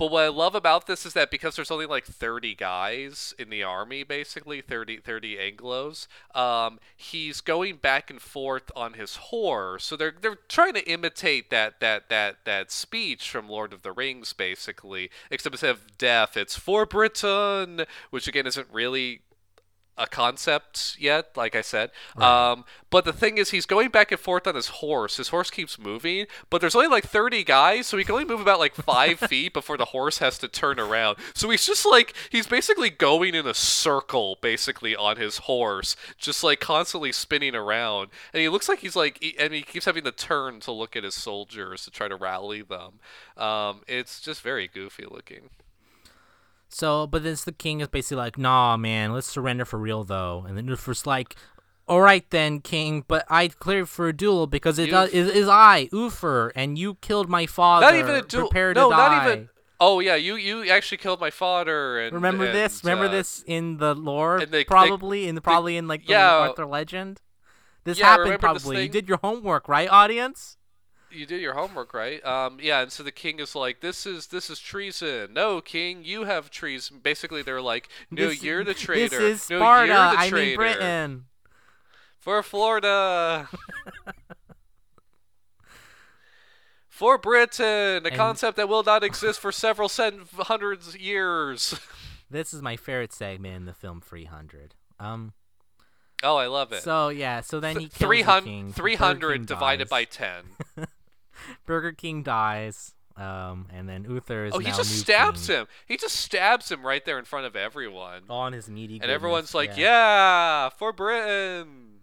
but what I love about this is that because there's only like 30 guys in the army, basically 30, 30 Anglos, um, he's going back and forth on his horse. So they're they're trying to imitate that that that that speech from Lord of the Rings, basically, except instead of death, it's for Britain, which again isn't really a concept yet, like I said. Um, but the thing is, he's going back and forth on his horse. His horse keeps moving, but there's only like 30 guys, so he can only move about like five <laughs> feet before the horse has to turn around. So he's just like, he's basically going in a circle, basically, on his horse, just like constantly spinning around. And he looks like he's like, he- and he keeps having to turn to look at his soldiers to try to rally them. Um, it's just very goofy looking. So, but then the king is basically like, "Nah, man, let's surrender for real, though." And then Uther's like, "All right then, king, but I cleared for a duel because it does, is, is I, Uther, and you killed my father. Not even a duel. Prepare no, to not die." even. Oh yeah, you you actually killed my father. And Remember and, this? Remember uh, this in the lore? they- they- probably in the probably in like the yeah. Arthur legend. This Yeah, happened probably. You did your homework, right, audience? You do your homework, right? Um, yeah, and so the king is like, "This is this is treason. No, king, you have treason." Basically, they're like, "No, This- you're the traitor. This is no, Sparta. you're the I mean Britain. for Florida." For Britain, a And- concept that will not exist for several cent- hundreds years. <laughs> This is my favorite segment in the film 300. Um. oh, I love it. So yeah. So then he kills the 300, king. 300 King divided by 10. <laughs> <laughs> Burger King dies. Um, and then Uther is Oh, he just stabs king him. He just stabs him right there in front of everyone. on his meaty. and goodness, everyone's like, yeah. for Britain.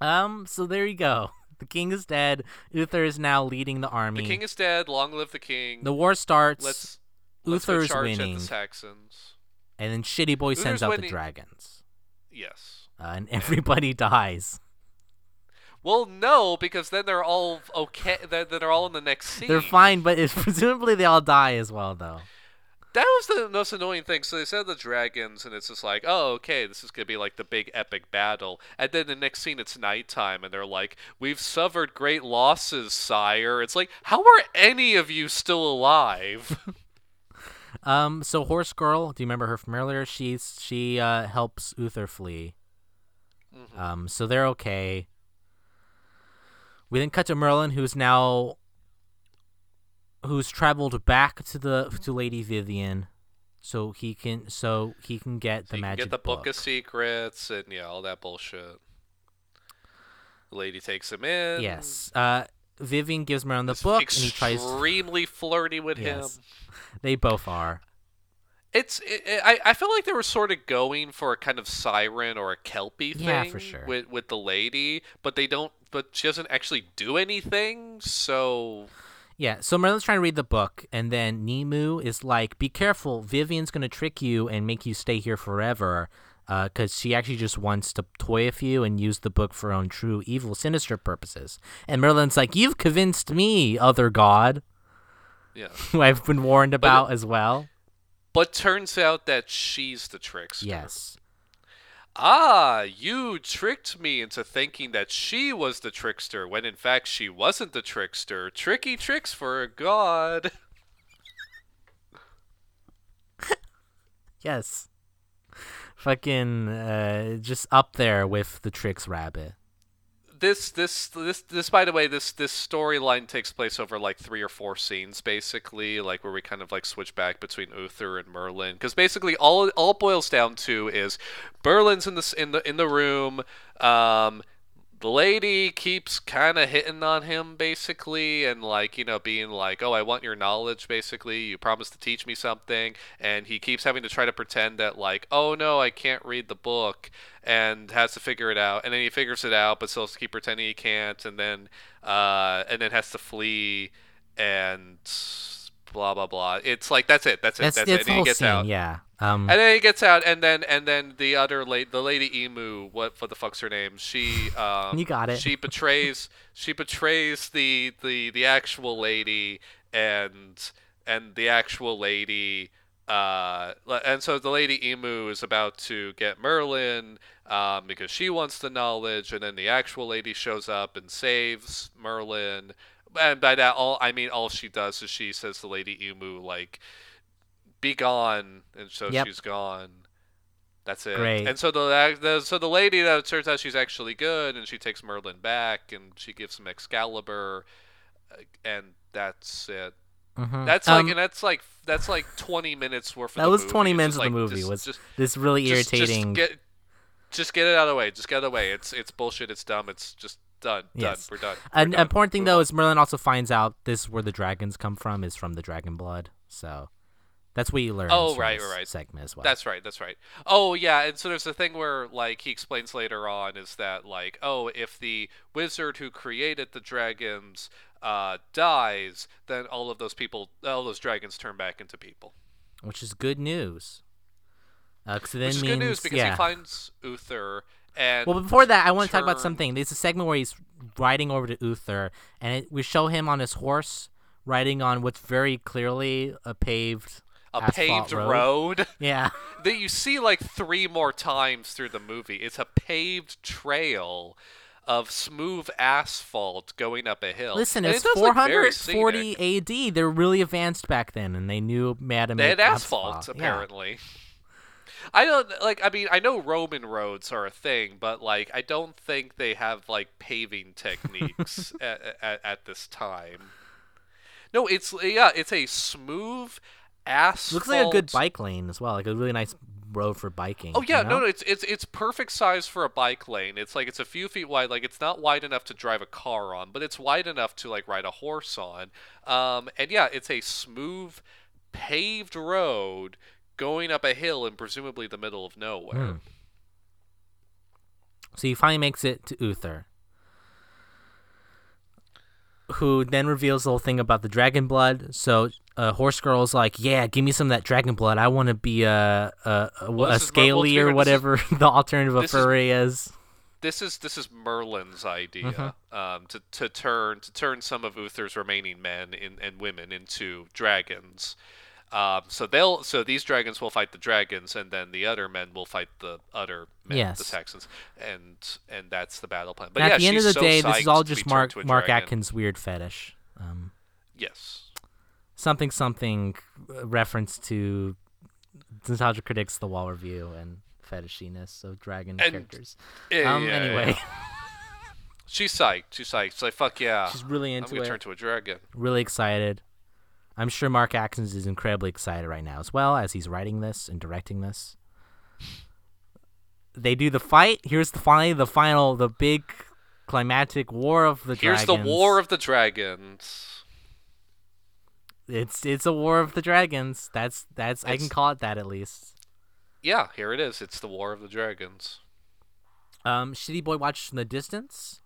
Um. So there you go. <laughs> The king is dead. Uther is now leading the army. The king is dead. Long live the king. The war starts. let's let's go winning, at the Saxons. and then Shitty Boy sends Uther's out the dragons, Yes. uh, and <laughs> everybody dies. Well, no, because then they're all okay. Then then they're all in the next scene. They're fine, but it's, <laughs> presumably they all die as well, though. That was the most annoying thing. So they said the dragons, and it's just like, oh, okay, this is gonna be like the big epic battle. And then the next scene, it's nighttime, and they're like, "We've suffered great losses, sire." It's like, how are any of you still alive? <laughs> Um. So Horse Girl, do you remember her from earlier? She's she uh helps Uther flee. Mm-hmm. Um. So they're okay. We then cut to Merlin, who's now who's traveled back to the to Lady Vivian, so he can so he can get So the magic get the book. of secrets and yeah, all that bullshit. The lady takes him in. Yes. Uh, Vivian gives Merlin the is book, and he tries. extremely flirty with Yes. him. <laughs> They both are. It's it, it- I, I feel like they were sort of going for a kind of siren or a kelpie thing Yeah, for sure. with with the lady, but they don't but she doesn't actually do anything, so Yeah, so Merlin's trying to read the book, and then Nimue is like, "Be careful, Vivian's gonna trick you and make you stay here forever, uh, because she actually just wants to toy with you and use the book for her own true, evil, sinister purposes." And Merlin's like, "You've convinced me, other god, yeah. <laughs> who I've been warned about as well." But turns out that she's the trickster. Yes, Ah, you tricked me into thinking that she was the trickster when in fact she wasn't the trickster. Tricky tricks for a god. <laughs> yes, fucking, uh, just up there with the tricks rabbit. This this this this by the way this this storyline takes place over like three or four scenes basically like where we kind of like switch back between Uther and Merlin. Because basically all all boils down to is Merlin's in this in the in the room um the lady keeps kind of hitting on him basically and like you know being like oh i want your knowledge basically. You promised to teach me something and he keeps having to try to pretend that like oh no i can't read the book and has to figure it out and then he figures it out but still has to keep pretending he can't and then uh and then has to flee and blah blah blah. It's like that's it. That's it. That's, That's, it. And he gets scene. out. Yeah. Um. And then he gets out, and then and then the other lady, the lady emu, what what the fuck's her name? She um, You got it. She betrays she betrays the the the actual lady, and and the actual lady. Uh, and so the lady emu is about to get Merlin um, because she wants the knowledge, and then the actual lady shows up and saves Merlin. And by that, all I mean, all she does is she says to Lady Emu like, "Be gone," and so Yep. she's gone. That's it. Great. And so the, the so the lady that turns out she's actually good, and she takes Merlin back, and she gives him Excalibur, uh, and that's it. mhm. That's like, Um, and that's like that's like twenty minutes worth. Of that was movie. 20 minutes of the movie. just- was just, this really just- irritating? Just get, just get it out of the way. Just get it out of the way. It's it's bullshit. It's dumb. It's just done. Yes. Done. We're done. We're An done. important thing Move though on. is Merlin also finds out this is where the dragons come from is from the dragon blood. So that's what you learn. Oh, right, this right. Segment as well. That's right. That's right. Oh yeah, and so there's a thing where like he explains later on is that like oh if the wizard who created the dragons uh, dies, then all of those people, all those dragons turn back into people. which is good news. Uh, 'cause it then Which is means, good news because yeah. he finds Uther and Well, before that, I want to talk about something. There's a segment where he's riding over to Uther, and it, we show him on his horse riding on what's very clearly a paved, a paved road. road. <laughs> Yeah, <laughs> that you see like three more times through the movie. It's a paved trail of smooth asphalt going up a hill. listen, And it's it does look very 440 scenic. AD. They're really advanced back then, and they knew to They had asphalt, asphalt. Yeah. apparently. I don't like. I mean, I know Roman roads are a thing, but like, I don't think they have like paving techniques <laughs> at, at, at this time. No, it's yeah, it's a smooth asphalt. Looks like a good bike lane as well, like a really nice road for biking. Oh yeah, you know? no, no, it's it's it's perfect size for a bike lane. It's like it's a few feet wide. Like it's not wide enough to drive a car on, but it's wide enough to like ride a horse on. Um, and yeah, it's a smooth, paved road going up a hill in presumably the middle of nowhere. Hmm. So he finally makes it to Uther, who then reveals the whole thing about the dragon blood. So uh, Horse Girl's like, "Yeah, give me some of that dragon blood. I want to be a a, a, Well, a this is Mer- well, to be scaly or this is- whatever <laughs> the alternative of this is- furry is." This is this is Merlin's idea Mm-hmm. um, to to turn to turn some of Uther's remaining men in, and women into dragons. Um, so they'll so these dragons will fight the dragons, and then the other men will fight the other men, Yes. the Saxons, and and that's the battle plan. But yeah, at the end of the so day, this is all just Mark Mark dragon. Atkins' weird fetish. Um, Yes. something something uh, reference to nostalgia critics, the Wall Review, and fetishiness of dragon And- characters. Yeah, um, yeah, anyway, yeah. <laughs> she's psyched. She's psyched. She's like, "Fuck yeah!" she's really I'm into gonna it. turn to a dragon. really excited. I'm sure Mark Atkins is incredibly excited right now as well as he's writing this and directing this. They do the fight. Here's the finally the final the big climatic war of the Here's dragons. Here's the war of the dragons. It's it's a war of the dragons. That's that's I can call it that at least. Yeah, here it is. It's the war of the dragons. Um, Shitty Boy watches from the distance.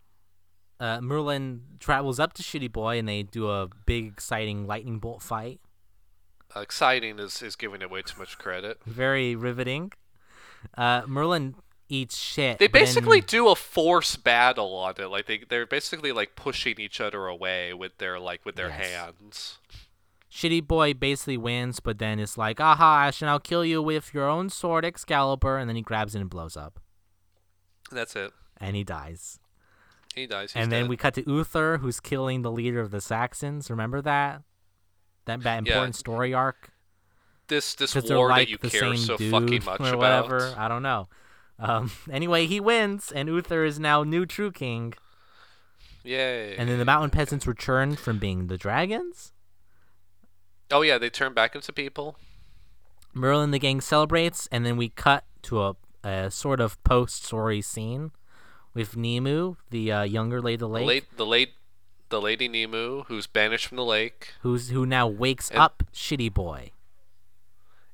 Uh, Merlin travels up to Shitty Boy and they do a big exciting lightning bolt fight. Uh, exciting is is giving it way too much credit. Very riveting. Uh, Merlin eats shit. They but then- basically do a force battle on it. Like they they're basically like pushing each other away with their like with their Yes. hands. Shitty Boy basically wins, but then it's like, aha, I shall now kill you with your own sword, Excalibur, and then he grabs it and blows up. That's it. And he dies. He dies. He's and then dead. we cut to Uther, who's killing the leader of the Saxons. Remember that? That, that Yeah. important story arc? this this war like that you the care same so dude fucking much or about. whatever. I don't know. Um, <laughs> anyway, he wins, and Uther is now new true king. Yay. And then the mountain peasants return from being the dragons. oh yeah, they turn back into people. Merlin and the gang celebrates, and then we cut to a, a sort of post-story scene with Nimue, the uh, younger lady the The lake, late the late the lady Nimue, who's banished from the lake, who's who now wakes And- up Shitty Boy,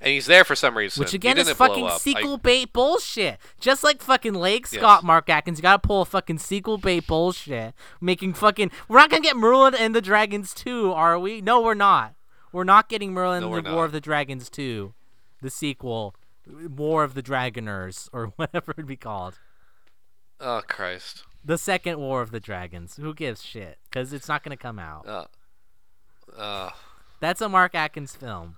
and he's there for some reason. which again is fucking up. I- sequel bait bullshit. Just like fucking Lake Yes. Scott, Mark Atkins, you gotta pull a fucking sequel bait bullshit, making fucking. We're not gonna get Merlin and the Dragons too, are we? No, we're not. We're not getting Merlin No, the War not. of the Dragons 2, the sequel, War of the Dragoners, or <laughs> whatever it'd be called. Oh Christ. The second War of the Dragons. Who gives shit? Because it's not going to come out. Uh, uh, That's a Mark Atkins film.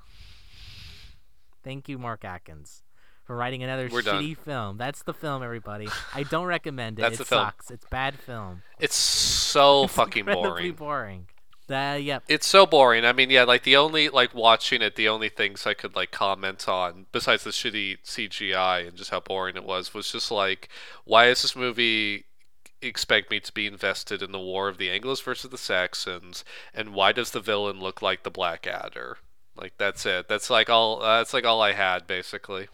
Thank you, Mark Atkins, for writing another We're done. shitty film. That's the film, everybody. I don't recommend it. That's it the film. sucks. It's bad film. it's so fucking Incredibly boring. boring. Uh, yep. It's so boring. I mean, yeah, like the only like watching it, the only things I could like comment on besides the shitty CGI and just how boring it was was just like, why is this movie expect me to be invested in the war of the Anglos versus the Saxons, and why does the villain look like the Blackadder? Like that's it. That's like all. Uh, that's like all I had basically.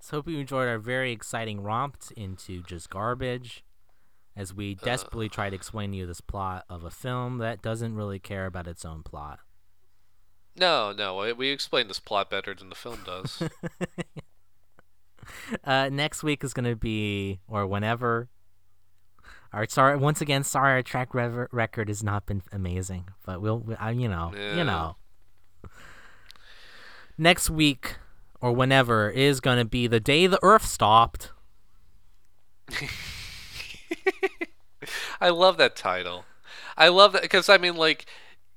So hope you enjoyed our very exciting romp into just garbage, as we desperately try to explain to you this plot of a film that doesn't really care about its own plot. No, no, we- explain this plot better than the film does. <laughs> Uh, next week is gonna be, or whenever. Our sorry once again. Sorry, our track rev- record has not been amazing, but we'll, we, uh, you know, Yeah. you know. Next week or whenever is gonna be the day the Earth stopped. <laughs> <laughs> I love that title. I love that because I mean, like,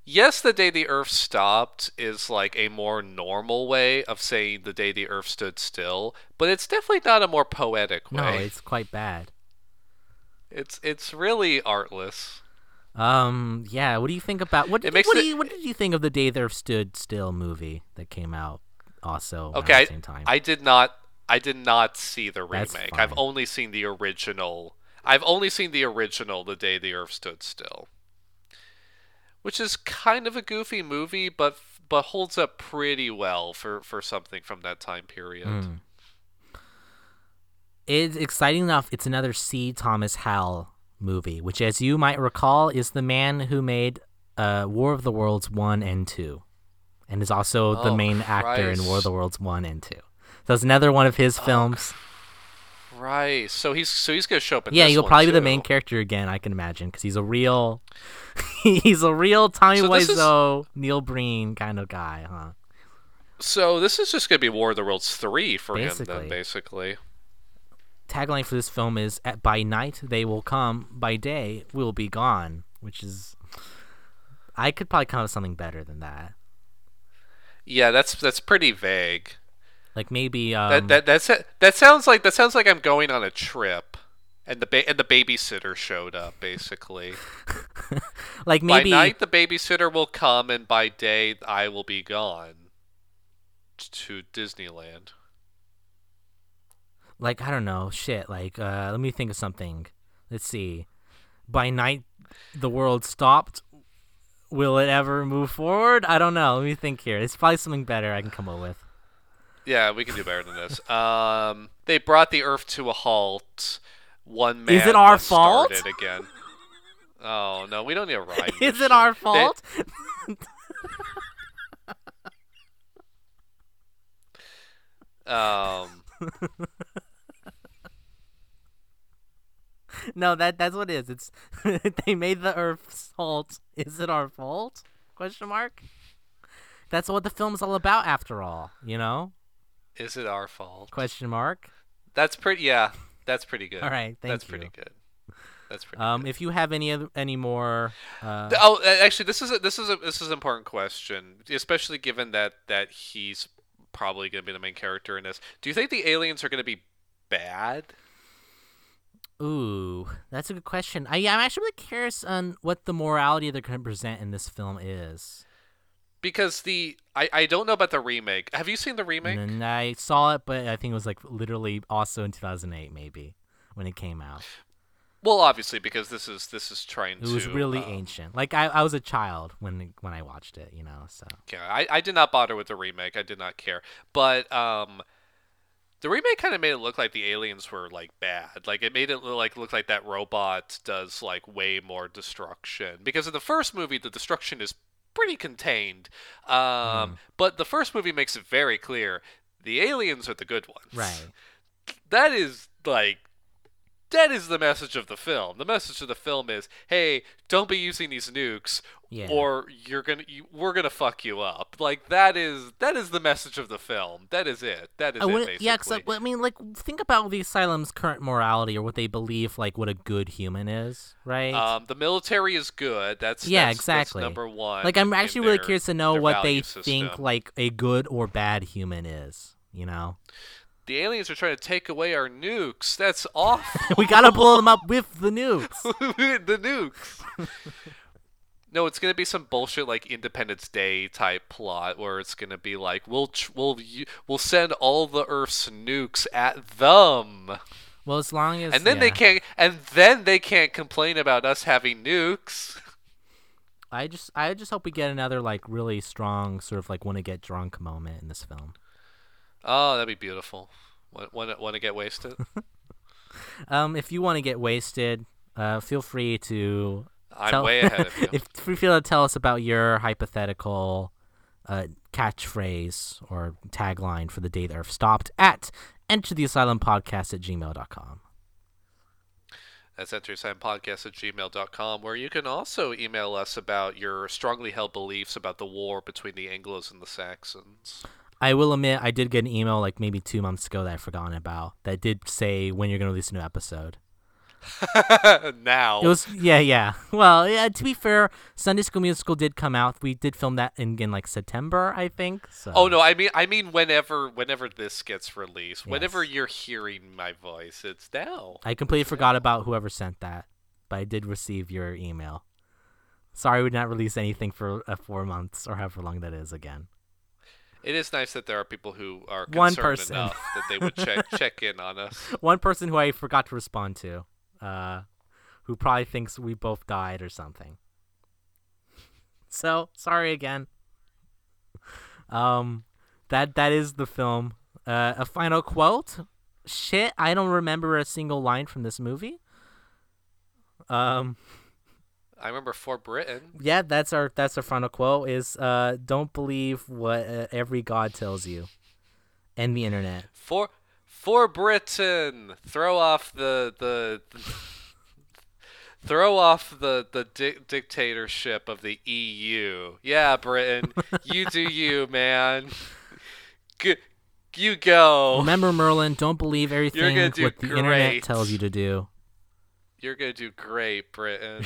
yes, the day the Earth stopped is like a more normal way of saying the day the Earth stood still, but it's definitely not a more poetic way. No, it's quite bad. it's it's really artless. Um, yeah. What do you think about what? It Did, makes what, you, what did you think of the day the Earth stood still movie that came out also Okay, the I, same time? I did not I did not see the remake. I've only seen the original. I've only seen the original The Day the Earth Stood Still. Which is kind of a goofy movie but but holds up pretty well for for something from that time period. Mm. It's exciting enough. It's another C. Thomas Howell movie, which, as you might recall, is the man who made uh, War of the Worlds one and two, and is also the Oh, main actor in War of the Worlds one and two. So it's another one of his films. Right. So he's so he's gonna show up in yeah, he'll probably be the main character again. I can imagine because he's a real, <laughs> he's a real Tommy So this is- Wiseau, Neil Breen kind of guy, huh? So this is just gonna be War of the Worlds three for him then, basically. tagline for this film is at by night they will come by day we'll be gone which is i could probably come up with something better than that Yeah, that's that's pretty vague. Like maybe um that that that's that sounds like that sounds like I'm going on a trip, and the ba- and the babysitter showed up basically. <laughs> like maybe By night the babysitter will come, and by day I will be gone to Disneyland. like i don't know shit like uh let me think of something. Let's see. By night the world stopped. Will it ever move forward? I don't know. Let me think here. It's probably something better i can come up with Yeah, we can do better than this. Um, they brought the Earth to a halt. One man Is it our fault? it again. Oh no, we don't need a rhyme. <laughs> is it our They- fault <laughs> Um, <laughs> no that that's what it is it's they made the earth salt is it our fault question mark that's what the film's all about after all you know is it our fault? question mark That's pretty. Yeah, that's pretty good. All right, thank that's you. pretty good. That's pretty. um good. if you have any other any more uh Oh, actually, this is a, this is a this is an important question, especially given that that he's probably going to be the main character in this. Do you think the aliens are going to be bad? ooh that's a good question i i'm actually really curious on what the morality they're going to present in this film is Because the I I don't know about the remake. Have you seen the remake? and i saw it but i think it was like literally also in 2008 maybe when it came out Well, obviously, because this is this is trying it to. It was really um, ancient like I, I was a child when when i watched it you know so Yeah, I, I did not bother with the remake. I did not care. But um, the remake kind of made it look like the aliens were like bad. Like it made it look like look like that robot does like way more destruction. Because in the first movie, the destruction is pretty contained. Um, but the first movie makes it very clear the aliens are the good ones. right That is like that is the message of the film. The message of the film is, hey, don't be using these nukes, Yeah. or you're gonna, you, we're gonna fuck you up. Like that is that is the message of the film. That is it. That is I it. Basically. yeah, 'cause, I mean, like, think about the asylum's current morality or what they believe, like, what a good human is, right? Um, the military is good. That's yeah, that's- that's exactly. number one. Like, I'm actually really their- curious to know what they value think, like, a good or bad human is. You know, the aliens are trying to take away our nukes. That's awful. <laughs> we gotta blow them up with the nukes. <laughs> the nukes. <laughs> No, it's gonna be some bullshit like Independence Day type plot where it's gonna be like we'll tr- we'll we'll send all the Earth's nukes at them, Well, as long as and then they can't and then they can't complain about us having nukes. I just, I just hope we get another like really strong sort of like want to get drunk moment in this film. Oh, that'd be beautiful. Want want want to get wasted? <laughs> Um, if you want to get wasted, uh, feel free to. I'm tell- way <laughs> ahead of you. if you feel to tell us about your hypothetical uh, catchphrase or tagline for the day the Earth stopped at enter the asylum podcast at gmail.com. That's podcast at gmail.com, where you can also email us about your strongly held beliefs about the war between the Anglos and the Saxons. I will admit, I did get an email like maybe two months ago that I forgotten about that did say when you're going to release a new episode. <laughs> now. It was yeah, yeah. Well, yeah. To be fair, Sunday School Musical did come out. We did film that in, in like September, I think. So. Oh no, I mean I mean whenever whenever this gets released, whenever you're hearing my voice, it's now. I completely forgot about whoever sent that, but I did receive your email. Sorry, we did not release anything for uh, four months or however long that is again. It is nice that there are people who are One person. enough that they would check <laughs> check in on us. One person who I forgot to respond to, uh, who probably thinks we both died or something. So sorry again. Um, that that is the film. Uh, a final quote. Shit, I don't remember a single line from this movie. Um, I remember for Britain. yeah, that's our that's our final quote. Is uh, don't believe what uh, every god tells you, and the internet. For for Britain, throw off the the. <laughs> Throw off the the di- dictatorship of the EU. Yeah, Britain, <laughs> you do you, man. G- you go. Remember, Merlin, don't believe everything what the internet tells you to do. You're gonna do great, Britain.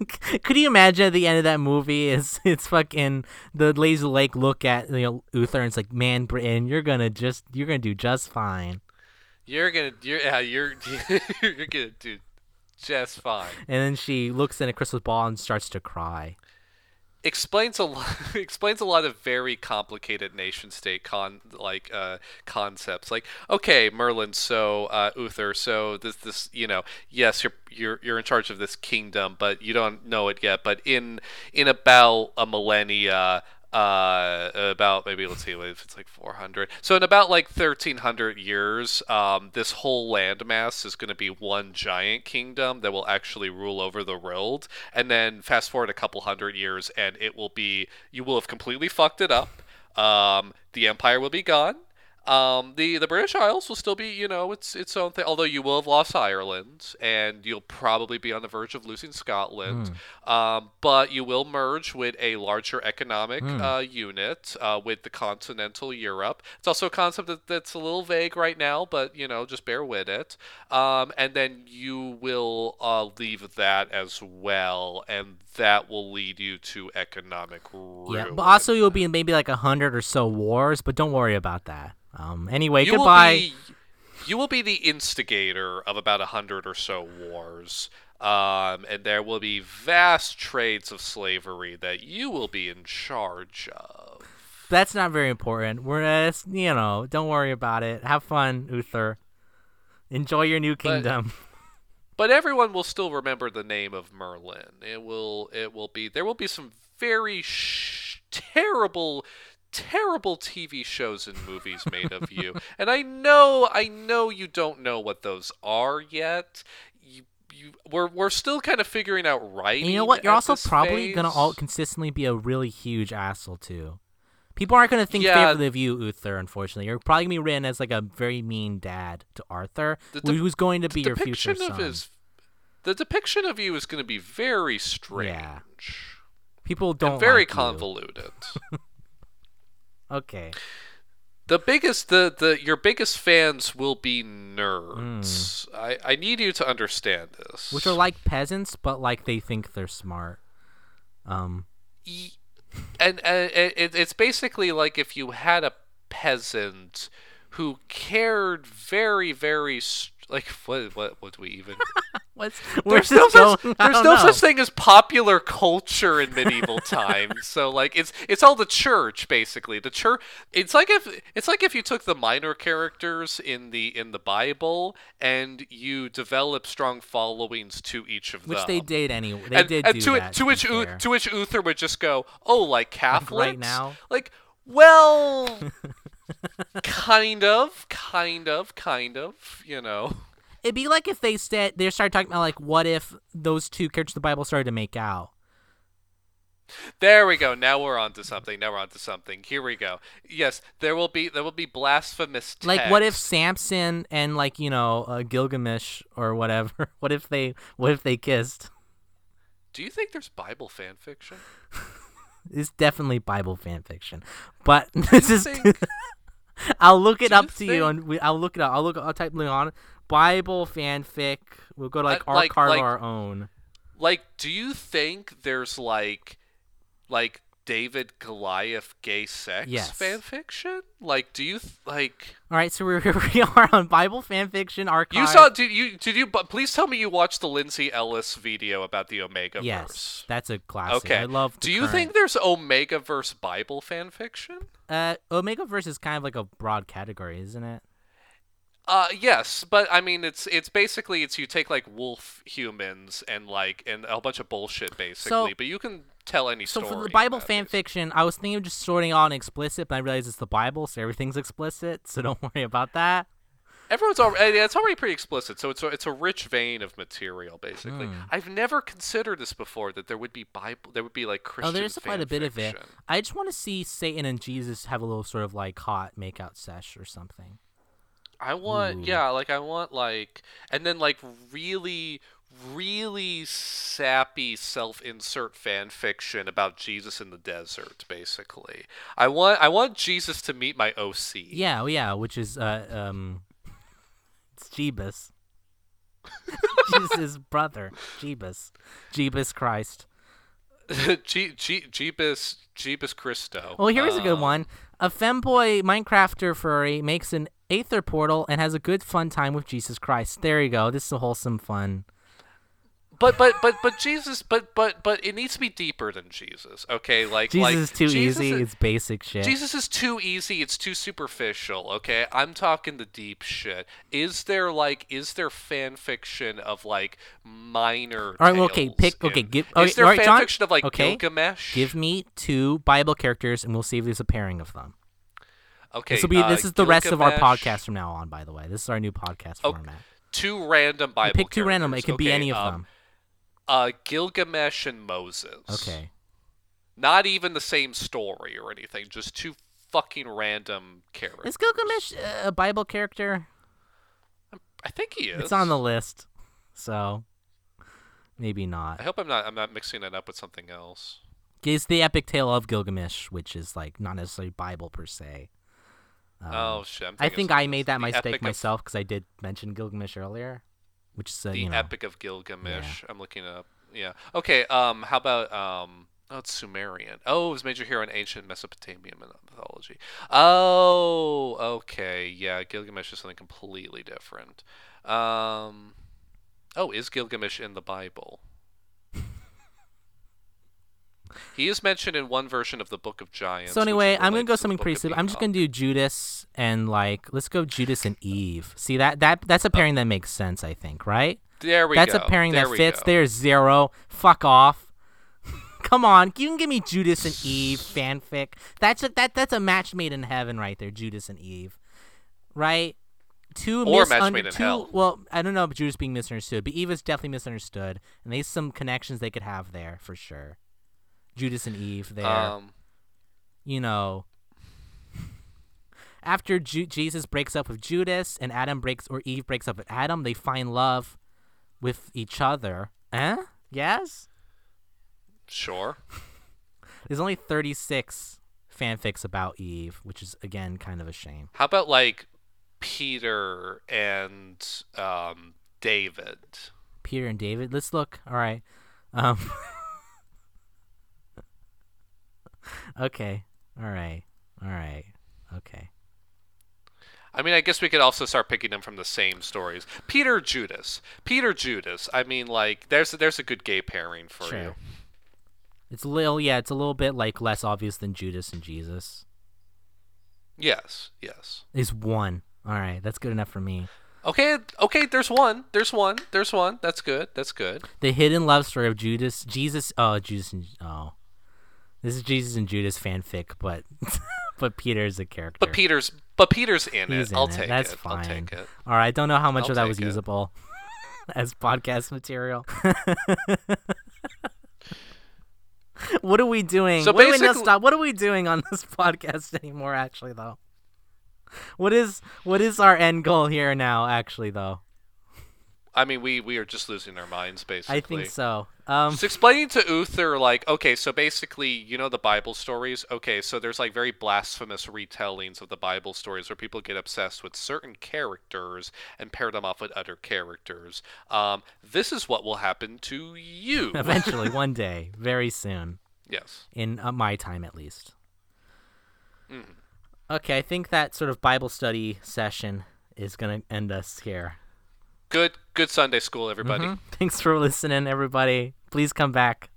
<laughs> Could you imagine at the end of that movie is it's fucking the lazy lake look at you know Uther and it's like, man, Britain, you're gonna just you're gonna do just fine. You're gonna, you're, yeah, you're, <laughs> you're gonna do just fine. And then she looks in a crystal ball and starts to cry. Explains a lot. <laughs> explains a lot of very complicated nation state con like uh, concepts. Like, okay, Merlin, so uh, Uther, so this this you know, yes, you're you're you're in charge of this kingdom, but you don't know it yet. But in in about a millennia. Uh, about maybe let's see if it's like 400. So in about like 1300 years, um, this whole landmass is going to be one giant kingdom that will actually rule over the world. And then fast forward a couple hundred years, and it will be you will have completely fucked it up. Um, the empire will be gone. Um, the the British Isles will still be, you know, its its own thing. Although you will have lost Ireland, and you'll probably be on the verge of losing Scotland. Um, but you will merge with a larger economic uh, unit uh, with the continental Europe. It's also a concept that, that's a little vague right now, but you know, just bear with it. Um, and then you will uh, leave that as well, and that will lead you to economic ruin. Yeah, but also you'll be in maybe like a hundred or so wars, but don't worry about that. Um, anyway, you goodbye. Will be, you will be the instigator of about a hundred or so wars. Um, and there will be vast trades of slavery that you will be in charge of. That's not very important. We're uh, you know, don't worry about it. Have fun, Uther. Enjoy your new kingdom. <laughs> But everyone will still remember the name of Merlin. It will. It will be. There will be some very sh- terrible, terrible TV shows and movies made of you. <laughs> And I know. I know you don't know what those are yet. You. You, we're, we're still kind of figuring out writing. And you know what? You're also probably gonna all consistently be a really huge asshole too. People aren't going to think Yeah. favorably of you, Uther. Unfortunately, you're probably going to be written as like a very mean dad to Arthur, de- who's going to be your future son. his the depiction of you is going to be very strange People don't and very like convoluted. <laughs> Okay. the biggest the, the your biggest fans will be nerds. I, I need you to understand this. Which are like peasants, but like they think they're smart. Um. And, and it, it's basically like if you had a peasant who cared very very st- like what what would we even <laughs> What's <laughs> there's no such, there's no such thing as popular culture in medieval <laughs> times so like it's it's all the church basically the church it's like if it's like if you took the minor characters in the in the bible and you develop strong followings to each of Which them Which they did anyway. They and, did and do to, that. to which be U- to which Uther would just go, "Oh, like Catholics right now? Like, well, kind of, kind of, kind of, you know. It'd be like if they said they started talking about like, what if those two characters of the Bible started to make out? There we go. Now we're on to something. Now we're on to something. Here we go. Yes, there will be there will be blasphemous. Text. Like, what if Samson and like you know uh, Gilgamesh or whatever? <laughs> What if they what if they kissed? Do you think there's Bible fan fiction? <laughs> It's definitely Bible fan fiction, but <laughs> this is. think- <laughs> I'll look it Do up to you, and we, I'll look it up. I'll look. I'll type Leon Bible fanfic. We'll go to like Uh, our like- card like- our own. Like, do you think there's like, like David Goliath gay sex Yes. fan fiction? Like, do you th- like? All right, so we're, <laughs> we are on Bible fan fiction archive. You saw? Did you? Did you? But please tell me you watched the Lindsay Ellis video about the Omega Yes, that's a classic. Okay. I love. Do you current- think there's Omega verse Bible fan fiction? uh, Omega Verse is kind of like a broad category, isn't it? Uh, yes, but I mean, it's it's basically it's you take like wolf humans and like and a bunch of bullshit basically, but you can tell any So story. for the Bible fan fiction, I was thinking of just sorting on explicit, but I realized it's the Bible, so everything's explicit. So <laughs> don't worry about that. Everyone's already it's already pretty explicit, so it's a, it's a rich vein of material basically. Hmm. I've never considered this before that there would be Bible, there would be like Christian. oh, there's quite a bit of it. I just want to see Satan and Jesus have a little sort of like hot makeout sesh or something. I want, Ooh. yeah, like I want like, and then like really, really sappy self-insert fan fiction about Jesus in the desert. Basically, I want, I want Jesus to meet my OC. Yeah, well, yeah, which is uh um, <laughs> it's Jeebus. <laughs> Jesus' brother, Jeebus, Jeebus Christ. <laughs> G- G- Jeebus, Jeebus Christo. Well, here's a good Um, one. A femboy Minecrafter furry makes an Aether portal and has a good fun time with Jesus Christ. There you go. This is a wholesome fun. But but but but Jesus, but but but it needs to be deeper than Jesus. Okay, like Jesus like, is too Jesus easy. is- it's basic shit. Jesus is too easy. It's too superficial. Okay, I'm talking the deep shit. Is there like, is there fan fiction of like minor? All right, well, okay, pick- okay, in- give- Is there right, fan John, fiction of like okay, Gilgamesh? Give me two Bible characters, and we'll see if there's a pairing of them. okay. this will be. uh, this is the rest of our podcast from now on. By the way, this is our new podcast Oh, format. Two random Bible. Pick two random. It characters. can be any of um, them. Uh, Gilgamesh and Moses. Okay. Not even the same story or anything. Just two fucking random characters. Is Gilgamesh a Bible character? I think he is. It's on the list, so maybe not. I hope I'm not. I'm not mixing it up with something else. It's the epic tale of Gilgamesh, which is like not necessarily Bible per se. Um, oh shit! I think I made that mistake myself because I did mention Gilgamesh earlier, which is uh, the you know Epic of Gilgamesh. I'm looking it up. Yeah. Okay. Um. How about um. Oh, it's Sumerian. Oh, it was major hero in ancient Mesopotamian mythology. Oh, okay. Yeah, Gilgamesh is something completely different. Um. Oh, is Gilgamesh in the Bible? He is mentioned in one version of the Book of Giants. So anyway, I'm gonna go something pretty simple. I'm just gonna do Judas and like let's go Judas and Eve. See that that that's a oh. pairing that makes sense. I think right. There we That's go. That's a pairing there that fits. go. There's zero. Fuck off. <laughs> Come on, you can give me Judas and Eve fanfic. That's a that that's a match made in heaven right there. Judas and Eve, right? Two Or match misun- made in two, hell. Well, I don't know about Judas being misunderstood, but Eve is definitely misunderstood, and there's some connections they could have there for sure. Judas and Eve there. Um. you know, <laughs> after Ju- Jesus breaks up with Judas and Adam breaks or Eve breaks up with Adam, they find love with each other. Eh? Yes? Sure. <laughs> There's only 36 fanfics about Eve, which is again kind of a shame. How about like Peter and um, David? Peter and David. Let's look. All right. Um <laughs> Okay. All right. All right. Okay. I mean, I guess we could also start picking them from the same stories. Peter Judas. Peter Judas. I mean, like, there's there's a good gay pairing for Sure. you. It's a little yeah, it's a little bit like less obvious than Judas and Jesus. Yes, yes. Is one. All right, that's good enough for me. Okay, okay. There's one. There's one. There's one. That's good. That's good. The hidden love story of Judas, Jesus. Oh, Judas and oh, this is Jesus and Judas fanfic, but <laughs> but Peter's a character. But Peter's but Peter's in He's it. in I'll it. take That's it. fine. I'll take it. All right, I don't know how much I'll of that was it. usable <laughs> as podcast material. <laughs> what are we doing? So what are we, basically- stop. What are we doing on this podcast anymore? Actually, though, what is what is our end goal here now? Actually, though, I mean, we we are just losing our minds, basically. I think so. Um, Just explaining to Uther, like, okay, so basically, you know the Bible stories? Okay, so there's like very blasphemous retellings of the Bible stories where people get obsessed with certain characters and pair them off with other characters. Um, this is what will happen to you. <laughs> eventually, one day, very soon. yes. in uh, my time at least. Mm-hmm. Okay, I think that sort of Bible study session is going to end us here. Good good Sunday school, everybody. Mhm. <laughs> Thanks for listening, everybody. Please come back.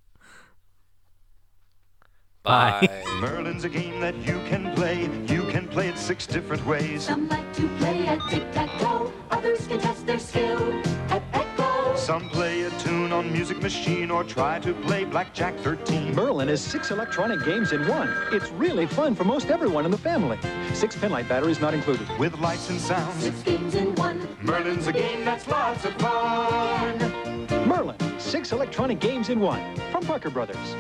Bye. Bye. <laughs> Merlin's a game that you can play. You can play it six different ways. Some like to play at tic-tac-toe. Others can test their skill at Echo. Some play a tune on Music Machine or try to play Blackjack 13. Merlin is six electronic games in one. It's really fun for most everyone in the family. Six penlight batteries not included. With lights and sounds. Six games in one. Merlin's a game that's lots of fun. Merlin, six electronic games in one. From Parker Brothers.